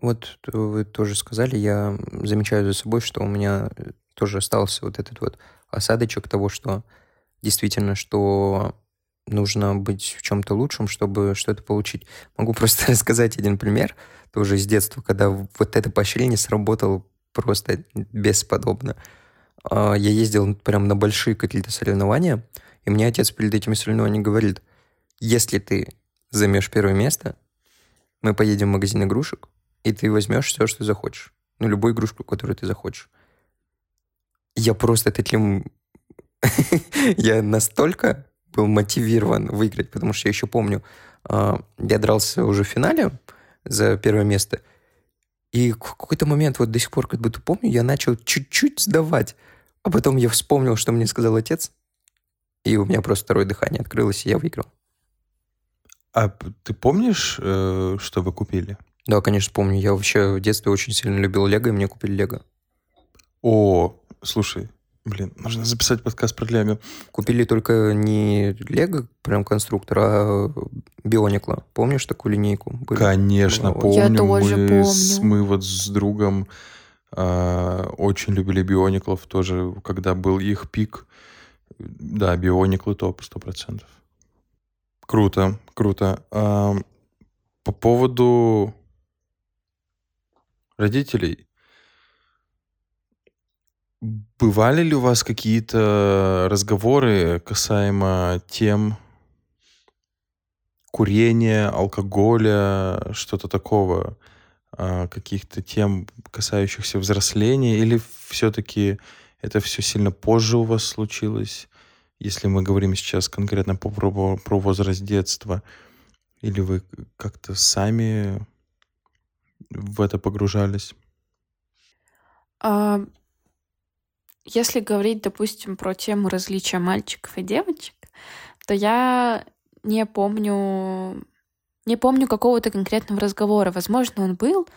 Вот вы тоже сказали, я замечаю за собой, что у меня тоже остался вот этот вот осадочек того, что действительно, что нужно быть в чем-то лучшем, чтобы что-то получить. Могу *laughs* просто рассказать один пример, тоже из детства, когда вот это поощрение сработало просто бесподобно. А, я ездил прям на большие какие-то соревнования, и мне отец перед этими соревнованиями говорит, если ты займешь первое место, мы поедем в магазин игрушек, и ты возьмешь все, что захочешь. Ну, любую игрушку, которую ты захочешь. Я просто таким... *laughs* я настолько был мотивирован выиграть, потому что я еще помню, а, я дрался уже в финале за первое место, и в какой-то момент, вот до сих пор как будто помню, я начал чуть-чуть сдавать, а потом я вспомнил, что мне сказал отец, и у меня просто второе дыхание открылось, и я выиграл. А ты помнишь, э, что вы купили? Да, конечно, помню. Я вообще в детстве очень сильно любил Лего, и мне купили Лего. О, слушай, блин, нужно записать подкаст про Лего. Купили только не Лего, прям конструктор, а Бионикла. Помнишь такую линейку? Были? Конечно, помню. Я тоже мы, помню. С, мы вот с другом э, очень любили Биониклов тоже, когда был их пик. Да, Биониклы топ, сто процентов. Круто, круто. А, по поводу родителей. Бывали ли у вас какие-то разговоры касаемо тем курения, алкоголя, что-то такого, а, каких-то тем, касающихся взросления, или все-таки это все сильно позже у вас случилось, если мы говорим сейчас конкретно про, про, про возраст детства, или вы как-то сами в это погружались? А, если говорить, допустим, про тему различия мальчиков и девочек, то я не помню, не помню какого-то конкретного разговора. Возможно, он был,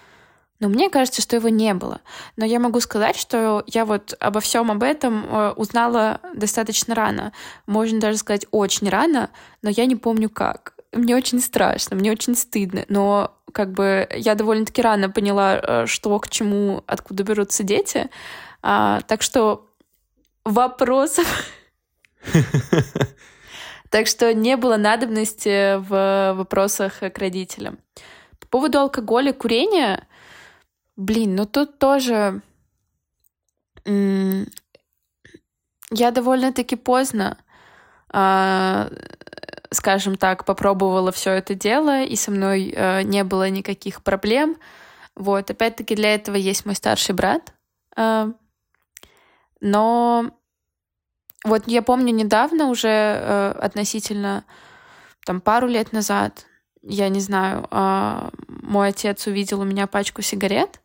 Но мне кажется, что его не было. Но я могу сказать, что я вот обо всем об этом э, узнала достаточно рано. Можно даже сказать очень рано, но я не помню как. Мне очень страшно, мне очень стыдно. Но как бы я довольно-таки рано поняла, э, что к чему, откуда берутся дети. А, так что вопросов... *laughs* Так что не было надобности в вопросах к родителям. По поводу алкоголя, курения, блин, ну тут тоже я довольно-таки поздно, а, скажем так, попробовала все это дело, и со мной э, не было никаких проблем. Вот, опять-таки для этого есть мой старший брат. А, но вот я помню недавно уже э, относительно там пару лет назад, я не знаю, э, мой отец увидел у меня пачку сигарет.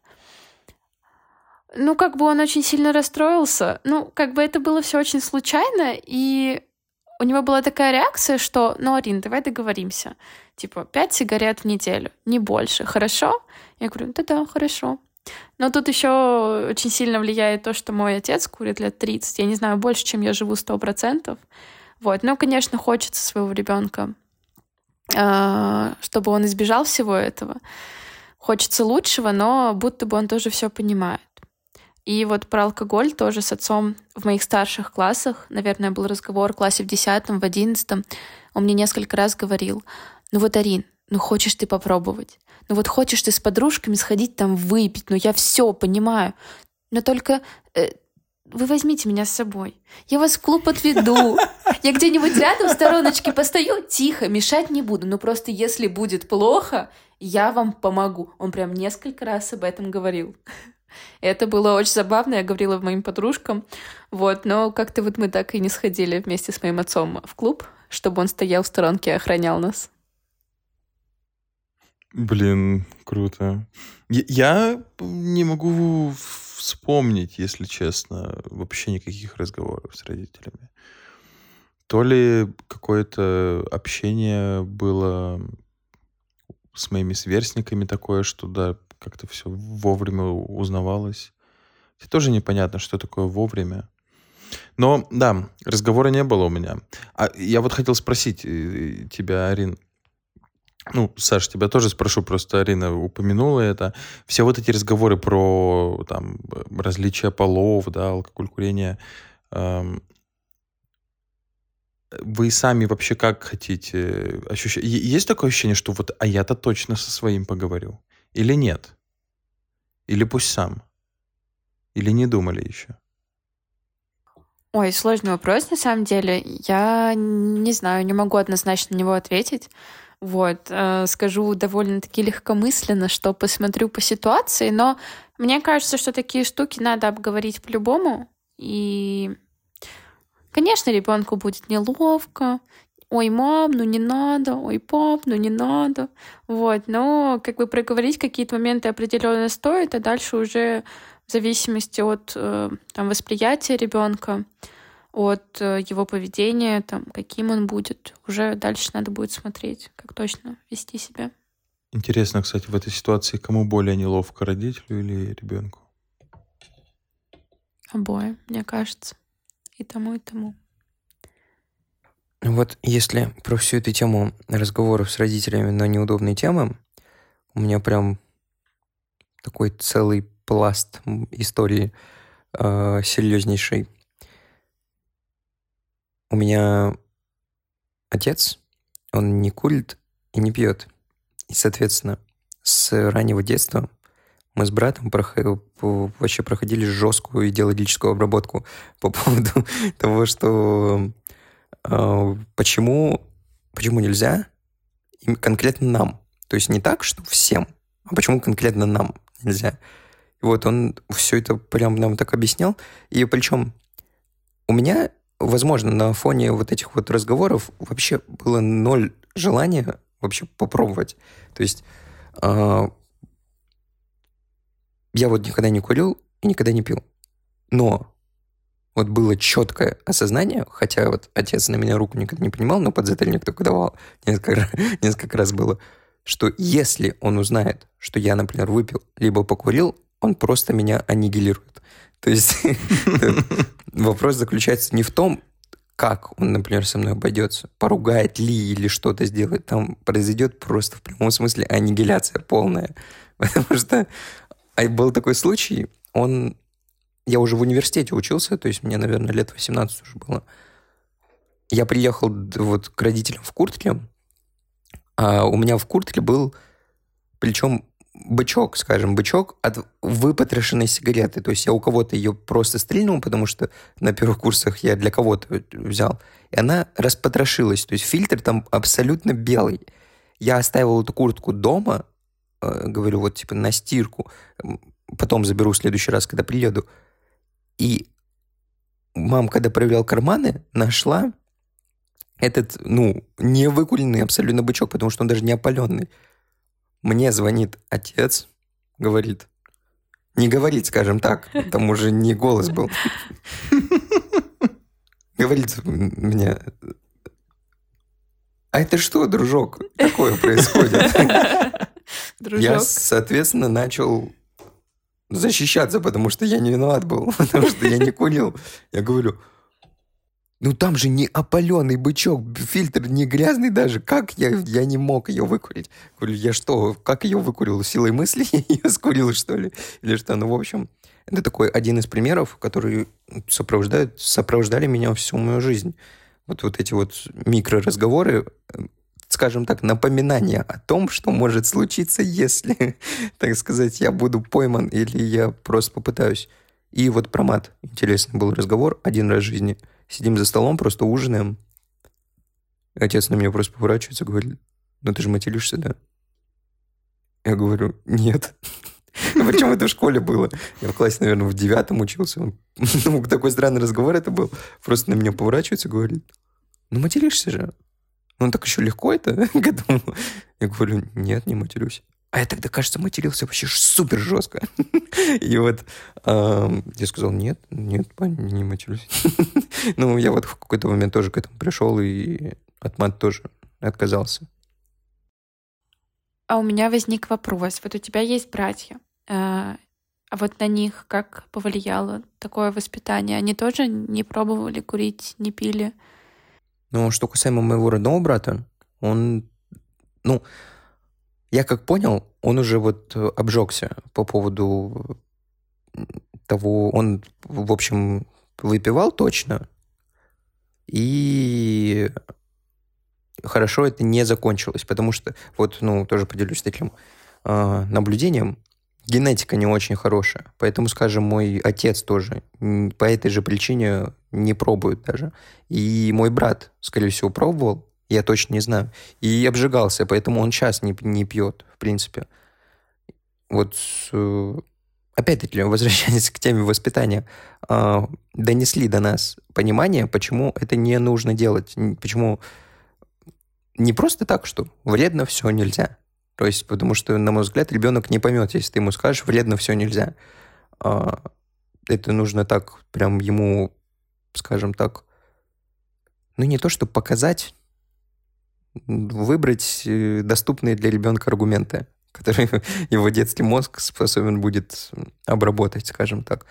Ну, как бы он очень сильно расстроился. Ну, как бы это было все очень случайно, и у него была такая реакция, что, ну, Арин, давай договоримся. Типа, пять сигарет в неделю, не больше, хорошо? Я говорю, да-да, хорошо. Но тут еще очень сильно влияет то, что мой отец курит лет 30. Я не знаю, больше, чем я живу, сто процентов. Вот. Но, конечно, хочется своего ребенка, а, чтобы он избежал всего этого. Хочется лучшего, но будто бы он тоже все понимает. И вот про алкоголь тоже с отцом в моих старших классах, наверное, был разговор в классе в 10 в 11 он мне несколько раз говорил, ну вот, Арин, ну хочешь ты попробовать? Ну вот хочешь ты с подружками сходить там выпить, ну я все понимаю. Но только э, вы возьмите меня с собой. Я вас в клуб отведу. Я где-нибудь рядом в стороночке постою, тихо, мешать не буду. Но просто если будет плохо, я вам помогу. Он прям несколько раз об этом говорил. Это было очень забавно, я говорила моим подружкам. Вот, но как-то вот мы так и не сходили вместе с моим отцом в клуб, чтобы он стоял в сторонке и охранял нас. Блин, круто. Я не могу вспомнить, если честно, вообще никаких разговоров с родителями. То ли какое-то общение было с моими сверстниками такое, что да, как-то все вовремя узнавалось. Это тоже непонятно, что такое вовремя. Но да, разговора не было у меня. А я вот хотел спросить э, тебя, Арин, ну, Саш, тебя тоже спрошу, просто Арина упомянула это. Все вот эти разговоры про там различия полов, да, алкоголь, курение. Эм, вы сами вообще как хотите ощущать? Есть такое ощущение, что вот, а я-то точно со своим поговорю? Или нет? Или пусть сам? Или не думали еще? Ой, сложный вопрос, на самом деле. Я не знаю, не могу однозначно на него ответить. Вот, э, скажу довольно-таки легкомысленно, что посмотрю по ситуации, но мне кажется, что такие штуки надо обговорить по-любому. И, конечно, ребенку будет неловко. Ой, мам, ну не надо, ой, пап, ну не надо. Вот, но как бы проговорить какие-то моменты определенно стоит, а дальше уже в зависимости от э, там, восприятия ребенка, от э, его поведения, там, каким он будет. Уже дальше надо будет смотреть, как точно вести себя. Интересно, кстати, в этой ситуации кому более неловко, родителю или ребенку? Обоим, мне кажется. И тому, и тому. Вот если про всю эту тему разговоров с родителями на неудобные темы, у меня прям такой целый пласт истории э, серьезнейший. У меня отец, он не курит и не пьет. И, соответственно, с раннего детства мы с братом проход... вообще проходили жесткую идеологическую обработку *laughs* по поводу *laughs* того, что почему, почему нельзя конкретно нам. То есть не так, что всем, а почему конкретно нам нельзя. И вот он все это прям нам так объяснял. И причем у меня возможно, на фоне вот этих вот разговоров вообще было ноль желания вообще попробовать. То есть э, я вот никогда не курил и никогда не пил. Но вот было четкое осознание, хотя вот отец на меня руку никогда не понимал, но подзатыльник только давал, несколько, *laughs* несколько раз было, что если он узнает, что я, например, выпил, либо покурил, он просто меня аннигилирует. То есть *laughs* вопрос заключается не в том, как он, например, со мной обойдется, поругает ли или что-то сделает, там произойдет просто в прямом смысле аннигиляция полная. *laughs* Потому что а был такой случай, он... Я уже в университете учился, то есть мне, наверное, лет 18 уже было. Я приехал вот к родителям в куртке, а у меня в куртке был, причем бычок, скажем, бычок от выпотрошенной сигареты. То есть я у кого-то ее просто стрельнул, потому что на первых курсах я для кого-то взял. И она распотрошилась. То есть фильтр там абсолютно белый. Я оставил эту куртку дома, э, говорю, вот типа на стирку. Потом заберу в следующий раз, когда приеду. И мама, когда проверял карманы, нашла этот, ну, не выкуренный абсолютно бычок, потому что он даже не опаленный. Мне звонит отец, говорит, не говорит, скажем так, там уже не голос был. Говорит мне, а это что, дружок, такое происходит? *laughs* Дружок. Я, соответственно, начал защищаться, потому что я не виноват был, *laughs* потому что я не курил. Я говорю, ну там же не опаленный бычок, фильтр не грязный даже. Как я, я не мог ее выкурить? Говорю, я что, как ее выкурил? Силой мысли *laughs* ее скурил, что ли? Или что? Ну, в общем, это такой один из примеров, которые сопровождают, сопровождали меня всю мою жизнь. Вот, вот эти вот микроразговоры, скажем так, напоминания о том, что может случиться, если, *laughs* так сказать, я буду пойман или я просто попытаюсь. И вот про мат. Интересный был разговор один раз в жизни – Сидим за столом, просто ужинаем. Отец на меня просто поворачивается, говорит, ну ты же материшься, да? Я говорю, нет. *laughs* Причем это в школе было. Я в классе, наверное, в девятом учился. *laughs* Ну, такой странный разговор это был. Просто на меня поворачивается, говорит, ну, материшься же. Ну, так еще легко это *laughs* к этому. Я говорю, нет, не матерюсь. А я тогда, кажется, матерился вообще супер жестко. И вот э, я сказал, нет, нет, не матерюсь. *laughs* ну, я вот в какой-то момент тоже к этому пришел и от мат тоже отказался. А у меня возник вопрос. Вот у тебя есть братья, а, а вот на них как повлияло такое воспитание? Они тоже не пробовали курить, не пили? Ну, что касаемо моего родного брата, он, ну, я как понял, он уже вот э, обжегся по поводу того, он, в общем, выпивал точно, и хорошо это не закончилось, потому что, вот, ну, тоже поделюсь таким э, наблюдением, генетика не очень хорошая, поэтому, скажем, мой отец тоже по этой же причине не пробует даже, и мой брат, скорее всего, пробовал, я точно не знаю. И обжигался, поэтому он сейчас не, не пьет, в принципе. Вот э, опять-таки, возвращаясь *laughs* к теме воспитания, э, донесли до нас понимание, почему это не нужно делать, почему не просто так, что вредно все нельзя. То есть, потому что, на мой взгляд, ребенок не поймет, если ты ему скажешь, вредно все нельзя. Э, это нужно так, прям ему, скажем так, ну не то, чтобы показать, выбрать э, доступные для ребенка аргументы, *laughs* которые его детский мозг способен будет обработать, скажем так.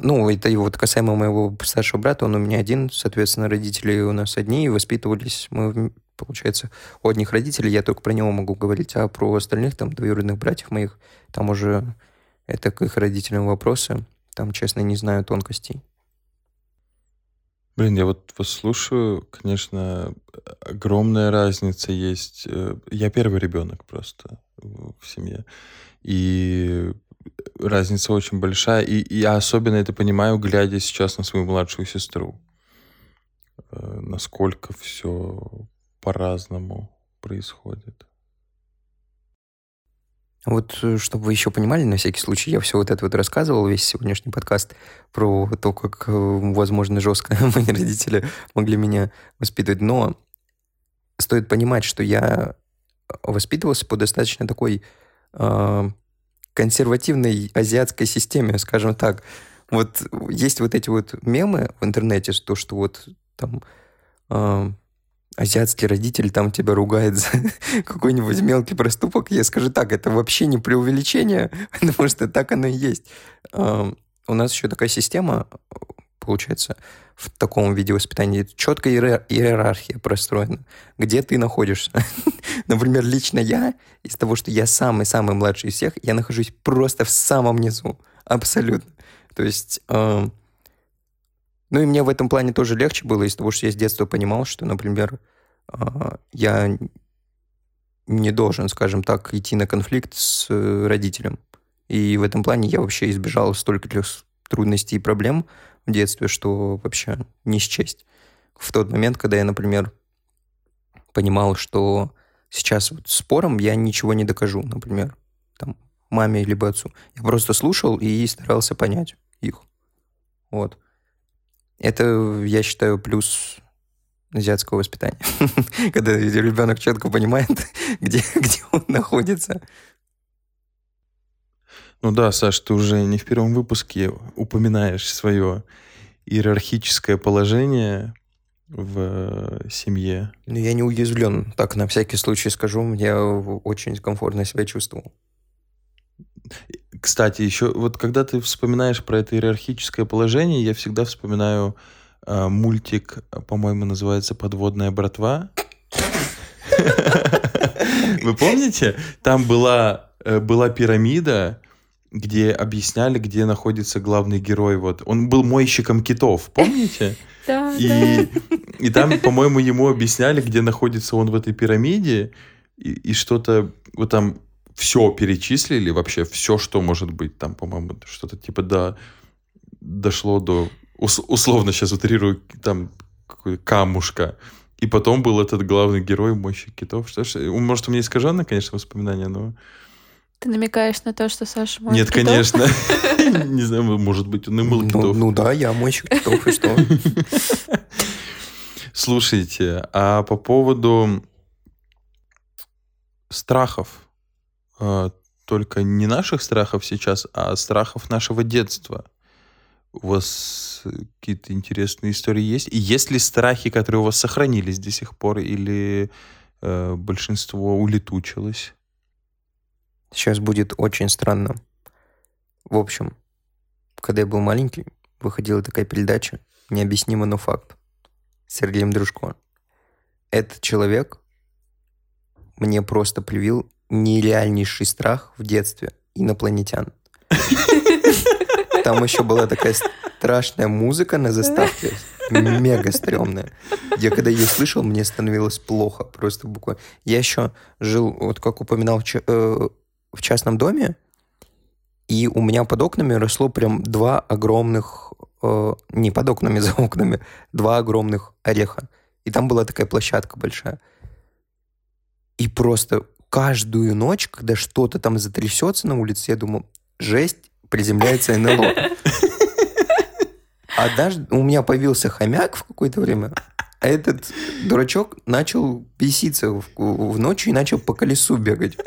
Ну, это и вот касаемо моего старшего брата, он у меня один, соответственно, родители у нас одни, и воспитывались мы, получается, у одних родителей, я только про него могу говорить, а про остальных, там, двоюродных братьев моих, там уже это к их родителям вопросы, там, честно, не знаю тонкостей. Блин, я вот вас слушаю, конечно, огромная разница есть. Э, я первый ребенок просто в семье. И разница очень большая. И я особенно это понимаю, глядя сейчас на свою младшую сестру. Э, насколько все по-разному происходит. Вот, э, чтобы вы еще понимали, на всякий случай, я все вот это вот рассказывал, весь сегодняшний подкаст про то, как, э, возможно, жестко *laughs* мои родители могли меня воспитывать. Но стоит понимать, что я воспитывался по достаточно такой э, консервативной азиатской системе, скажем так. Вот есть вот эти вот мемы в интернете, что, что вот там э, азиатский родитель там тебя ругает за *laughs* какой-нибудь мелкий проступок, я скажу так, это вообще не преувеличение, *laughs* потому что так оно и есть. У нас еще такая система, получается, в таком виде воспитания четкая иерархия простроена, где ты находишься. *laughs* Например, лично я, из того, что я самый-самый младший из всех, я нахожусь просто в самом низу. Абсолютно. То есть... Э, ну и мне в этом плане тоже легче было из того, что я с детства понимал, что, например, э, я не должен, скажем так, идти на конфликт с родителем. И в этом плане я вообще избежал стольких трудностей и проблем, в детстве, что вообще не счесть. В тот момент, когда я, например, понимал, что сейчас вот спором я ничего не докажу, например, там, маме либо отцу. Я просто слушал и старался понять их. Вот. Это, я считаю, плюс азиатского воспитания. *laughs* Когда ребенок четко понимает, *laughs* где, где он находится. Ну да, Саш, ты уже не в первом выпуске упоминаешь свое иерархическое положение в э, семье. Ну, я не уязвлен. Так, на всякий случай скажу, я очень комфортно себя чувствовал. Кстати, еще вот когда ты вспоминаешь про это иерархическое положение, я всегда вспоминаю э, мультик, по-моему, называется «Подводная братва». *laughs* Вы помните? Там была, э, была пирамида, где объясняли, где находится главный герой. Вот он был мойщиком китов, помните? *laughs* Да, и, и там, по-моему, ему объясняли, где находится он в этой пирамиде, и, и что-то вот там все перечислили, вообще все, что может быть. Там, по-моему, что-то типа до, дошло до, условно сейчас утрирую, там камушка. И потом был этот главный герой, мойщик китов. Что ж, может, у меня искаженное, конечно, воспоминание, но... Ты намекаешь на то, что Саша моет Нет, китов? конечно. *laughs* Не знаю, может быть, он и мыл Ну, китов. ну да, я мойщик китов, и что? *laughs* Слушайте, а по поводу страхов, э, только не наших страхов сейчас, а страхов нашего детства. У вас какие-то интересные истории есть? И есть ли страхи, которые у вас сохранились до сих пор, или э, большинство улетучилось? Сейчас будет очень странно. В общем, когда я был маленький, выходила такая передача «Необъяснимо, но факт» с Сергеем Дружко. Этот человек мне просто привил нереальнейший страх в детстве инопланетян. Там еще была такая страшная музыка на заставке, мега стрёмная. Я когда ее слышал, мне становилось плохо, просто буквально. Я еще жил, вот как упоминал, э, в частном доме, и у меня под окнами росло прям два огромных, э, не под окнами, *laughs* за окнами, два огромных ореха. И там была такая площадка большая. И просто каждую ночь, когда что-то там затрясется на улице, я думал, жесть, приземляется НЛО. *laughs* А даже у меня появился хомяк в какое-то время, а этот дурачок начал беситься в, в ночь и начал по колесу бегать.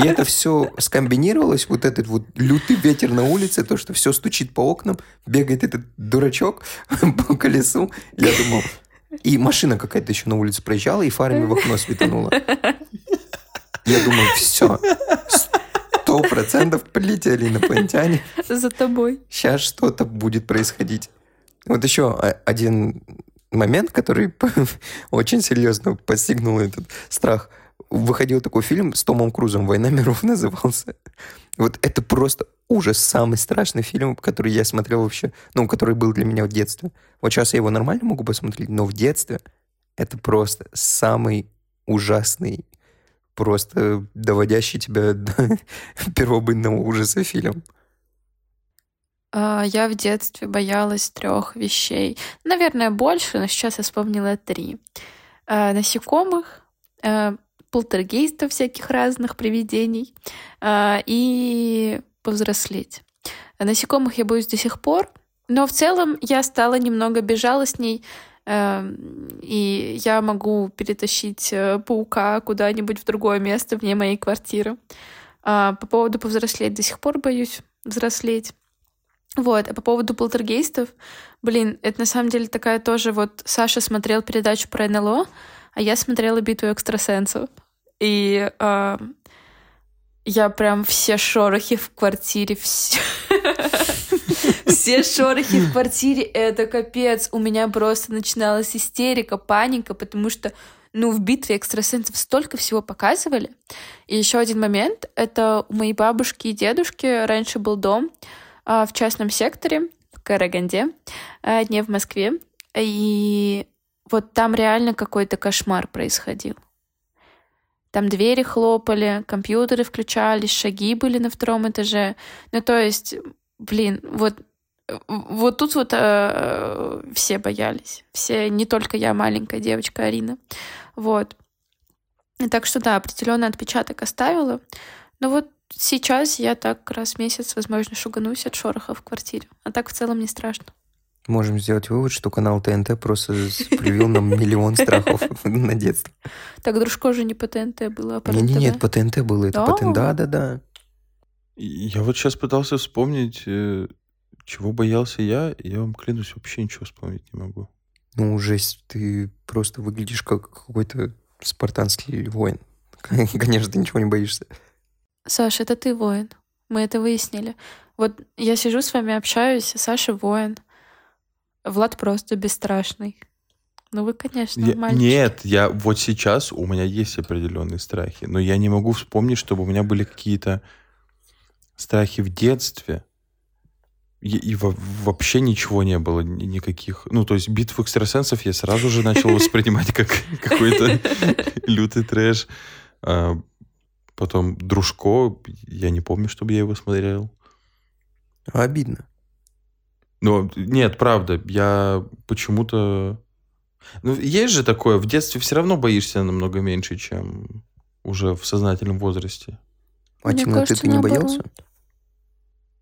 И это все скомбинировалось, вот этот вот лютый ветер на улице, то, что все стучит по окнам, бегает этот дурачок *laughs* по колесу. Я думал, и машина какая-то еще на улице проезжала, и фарами в окно светанула. Я думаю, все, сто процентов полетели инопланетяне. За тобой. Сейчас что-то будет происходить. Вот еще один момент, который *laughs* очень серьезно постигнул этот страх – выходил такой фильм с Томом Крузом «Война миров» *laughs* назывался. Вот это просто ужас, самый страшный фильм, который я смотрел вообще, ну, который был для меня в детстве. Вот сейчас я его нормально могу посмотреть, но в детстве это просто самый ужасный, просто доводящий тебя *laughs* до первобытного ужаса фильм. А, я в детстве боялась трех вещей. Наверное, больше, но сейчас я вспомнила три. А, насекомых, а, полтергейстов всяких разных привидений э, и повзрослеть. Насекомых я боюсь до сих пор, но в целом я стала немного безжалостней, э, и я могу перетащить э, паука куда-нибудь в другое место вне моей квартиры. Э, по поводу повзрослеть до сих пор боюсь взрослеть. Вот, а по поводу полтергейстов, блин, это на самом деле такая тоже вот... Саша смотрел передачу про НЛО, а я смотрела «Битву экстрасенсов». И э, я прям все шорохи в квартире, *laughs* все... Шорохи в квартире, это капец. У меня просто начиналась истерика, паника, потому что ну, в битве экстрасенсов столько всего показывали. И еще один момент, это у моей бабушки и дедушки раньше был дом а, в частном секторе, в Караганде, а, не в Москве. И вот там реально какой-то кошмар происходил. Там двери хлопали, компьютеры включались, шаги были на втором этаже. Ну, то есть, блин, вот вот тут вот э, все боялись. Все, не только я, маленькая девочка Арина. Вот. И так что да, определенный отпечаток оставила. Но вот сейчас я так раз в месяц, возможно, шуганусь от шороха в квартире. А так в целом не страшно. Можем сделать вывод, что канал ТНТ просто привил нам миллион страхов *laughs* на детство. Так Дружко же не по ТНТ было, а по Нет, нет, по ТНТ было. Это по ТНТ, да, да, да. Я вот сейчас пытался вспомнить, э, чего боялся я, и я вам клянусь, вообще ничего вспомнить не могу. Ну, жесть, ты просто выглядишь как какой-то спартанский воин. *laughs* Конечно, ты ничего не боишься. Саша, это ты воин. Мы это выяснили. Вот я сижу с вами, общаюсь, Саша воин. Влад просто бесстрашный. Ну вы, конечно, я, мальчики. Нет, я вот сейчас у меня есть определенные страхи, но я не могу вспомнить, чтобы у меня были какие-то страхи в детстве. И, и вообще ничего не было, никаких. Ну, то есть битву экстрасенсов я сразу же начал воспринимать как *laughs* какой-то *laughs* лютый трэш. А потом Дружко, я не помню, чтобы я его смотрел. Обидно. Ну, нет, правда, я почему-то... Ну, есть же такое, в детстве все равно боишься намного меньше, чем уже в сознательном возрасте. А темноты ты не боялся?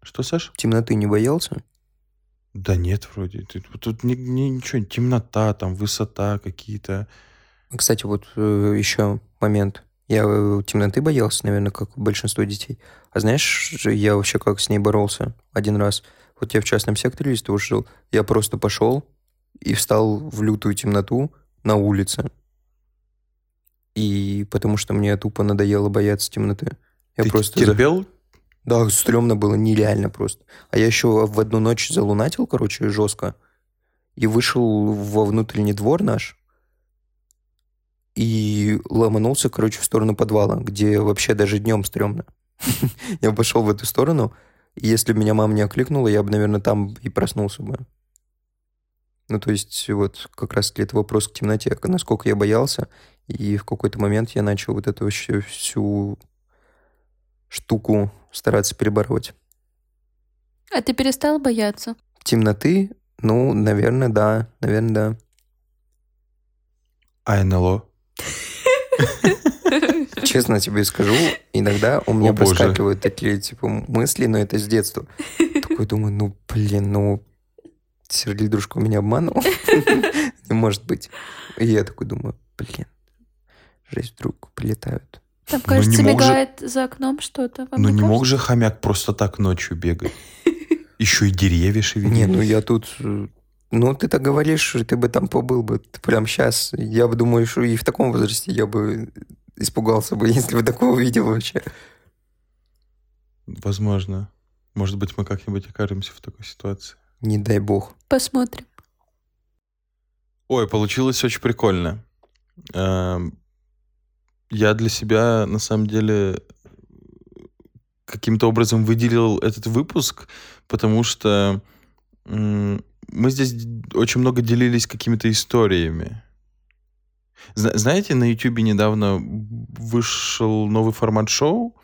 Что, Саш? Темноты не боялся? Да нет, вроде. Тут, тут ни, ни, ничего, темнота, там, высота какие-то. Кстати, вот э, еще момент. Я э, темноты боялся, наверное, как большинство детей. А знаешь, я вообще как с ней боролся один раз? Вот я в частном секторе того жил. Я просто пошел и встал в лютую темноту на улице. И потому что мне тупо надоело бояться темноты. Я Ты просто терпел? Да, стрёмно было, нереально просто. А я еще в одну ночь залунатил, короче, жестко. И вышел во внутренний двор наш. И ломанулся, короче, в сторону подвала, где вообще даже днем стрёмно. *laughs* Я пошел в эту сторону, если бы меня мама не окликнула, я бы, наверное, там и проснулся бы. Ну, то есть, вот как раз это вопрос к темноте, насколько я боялся, и в какой-то момент я начал вот эту вообще всю штуку стараться перебороть. А ты перестал бояться? Темноты? Ну, наверное, да. Наверное, да. А НЛО? *laughs* *laughs* Честно тебе скажу, иногда у меня О, боже. проскакивают такие, типа, мысли, но это с детства. Такой думаю, ну, блин, ну, Сергей Дружко меня обманул. Не *laughs* может быть. И я такой думаю, блин, жесть, вдруг прилетают. Там, Ну, кажется, же- мигает за окном что-то. Ну не не мог же хомяк просто так ночью бегать. Еще и деревья шевелить. Не, ну я тут... Ну, ты так говоришь, ты бы там побыл бы ты прям сейчас. Я бы думаю, что и в таком возрасте я бы испугался бы, *laughs* если бы такого увидел вообще. Возможно. Может быть, мы как-нибудь окажемся в такой ситуации. Не дай бог. Посмотрим. Ой, получилось очень прикольно. Эм, Я для себя, на самом деле, каким-то образом выделил этот выпуск, потому что мы здесь очень много делились какими-то историями. Зна- Знаете, на YouTube недавно вышел новый формат шоу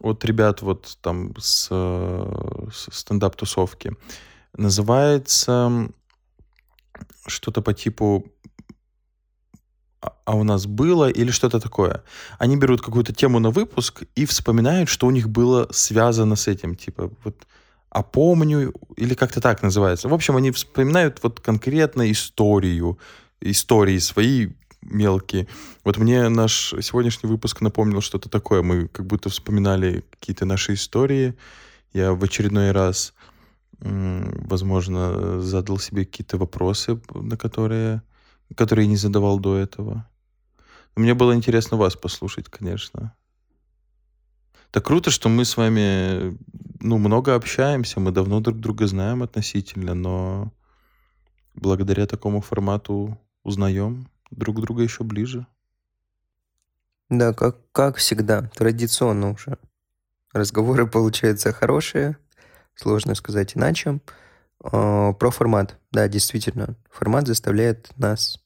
от ребят вот там с, с стендап-тусовки. Называется что-то по типу «А- а у нас было или что-то такое. Они берут какую-то тему на выпуск и вспоминают, что у них было связано с этим. Типа вот а помню, или как-то так называется. В общем, они вспоминают вот конкретно историю, истории свои мелкие. Вот мне наш сегодняшний выпуск напомнил что-то такое. Мы как будто вспоминали какие-то наши истории. Я в очередной раз, возможно, задал себе какие-то вопросы, на которые, которые не задавал до этого. Мне было интересно вас послушать, конечно. Так круто, что мы с вами ну, много общаемся, мы давно друг друга знаем относительно, но благодаря такому формату узнаем друг друга еще ближе. Да, как, как всегда, традиционно уже. Разговоры получаются хорошие, сложно сказать иначе. А, про формат. Да, действительно, формат заставляет нас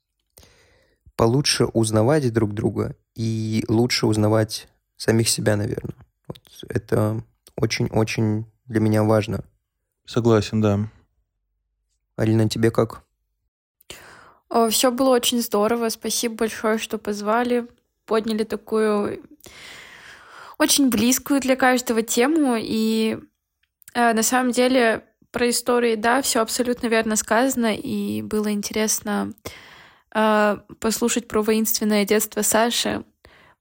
получше узнавать друг друга и лучше узнавать самих себя, наверное. Вот это очень-очень для меня важно. Согласен, да. Алина, тебе как? Все было очень здорово. Спасибо большое, что позвали. Подняли такую очень близкую для каждого тему. И э, на самом деле про истории, да, все абсолютно верно сказано. И было интересно э, послушать про воинственное детство Саши,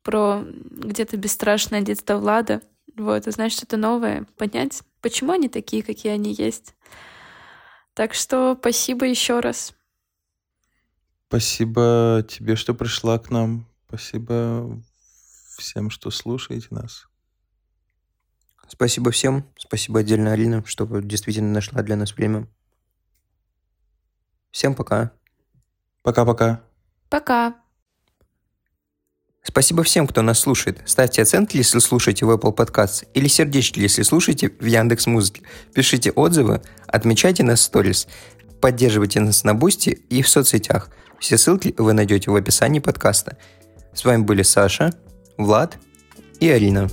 про где-то бесстрашное детство Влада. Вот, узнать что-то новое, понять, почему они такие, какие они есть. Так что спасибо еще раз. Спасибо тебе, что пришла к нам. Спасибо всем, что слушаете нас. Спасибо всем. Спасибо отдельно Алина, что действительно нашла для нас время. Всем пока. Пока-пока. Пока. Спасибо всем, кто нас слушает. Ставьте оценки, если слушаете в Apple Podcasts, или сердечки, если слушаете в Яндекс Музыке. Пишите отзывы, отмечайте нас в сторис, поддерживайте нас на Boosty и в соцсетях. Все ссылки вы найдете в описании подкаста. С вами были Саша, Влад и Арина.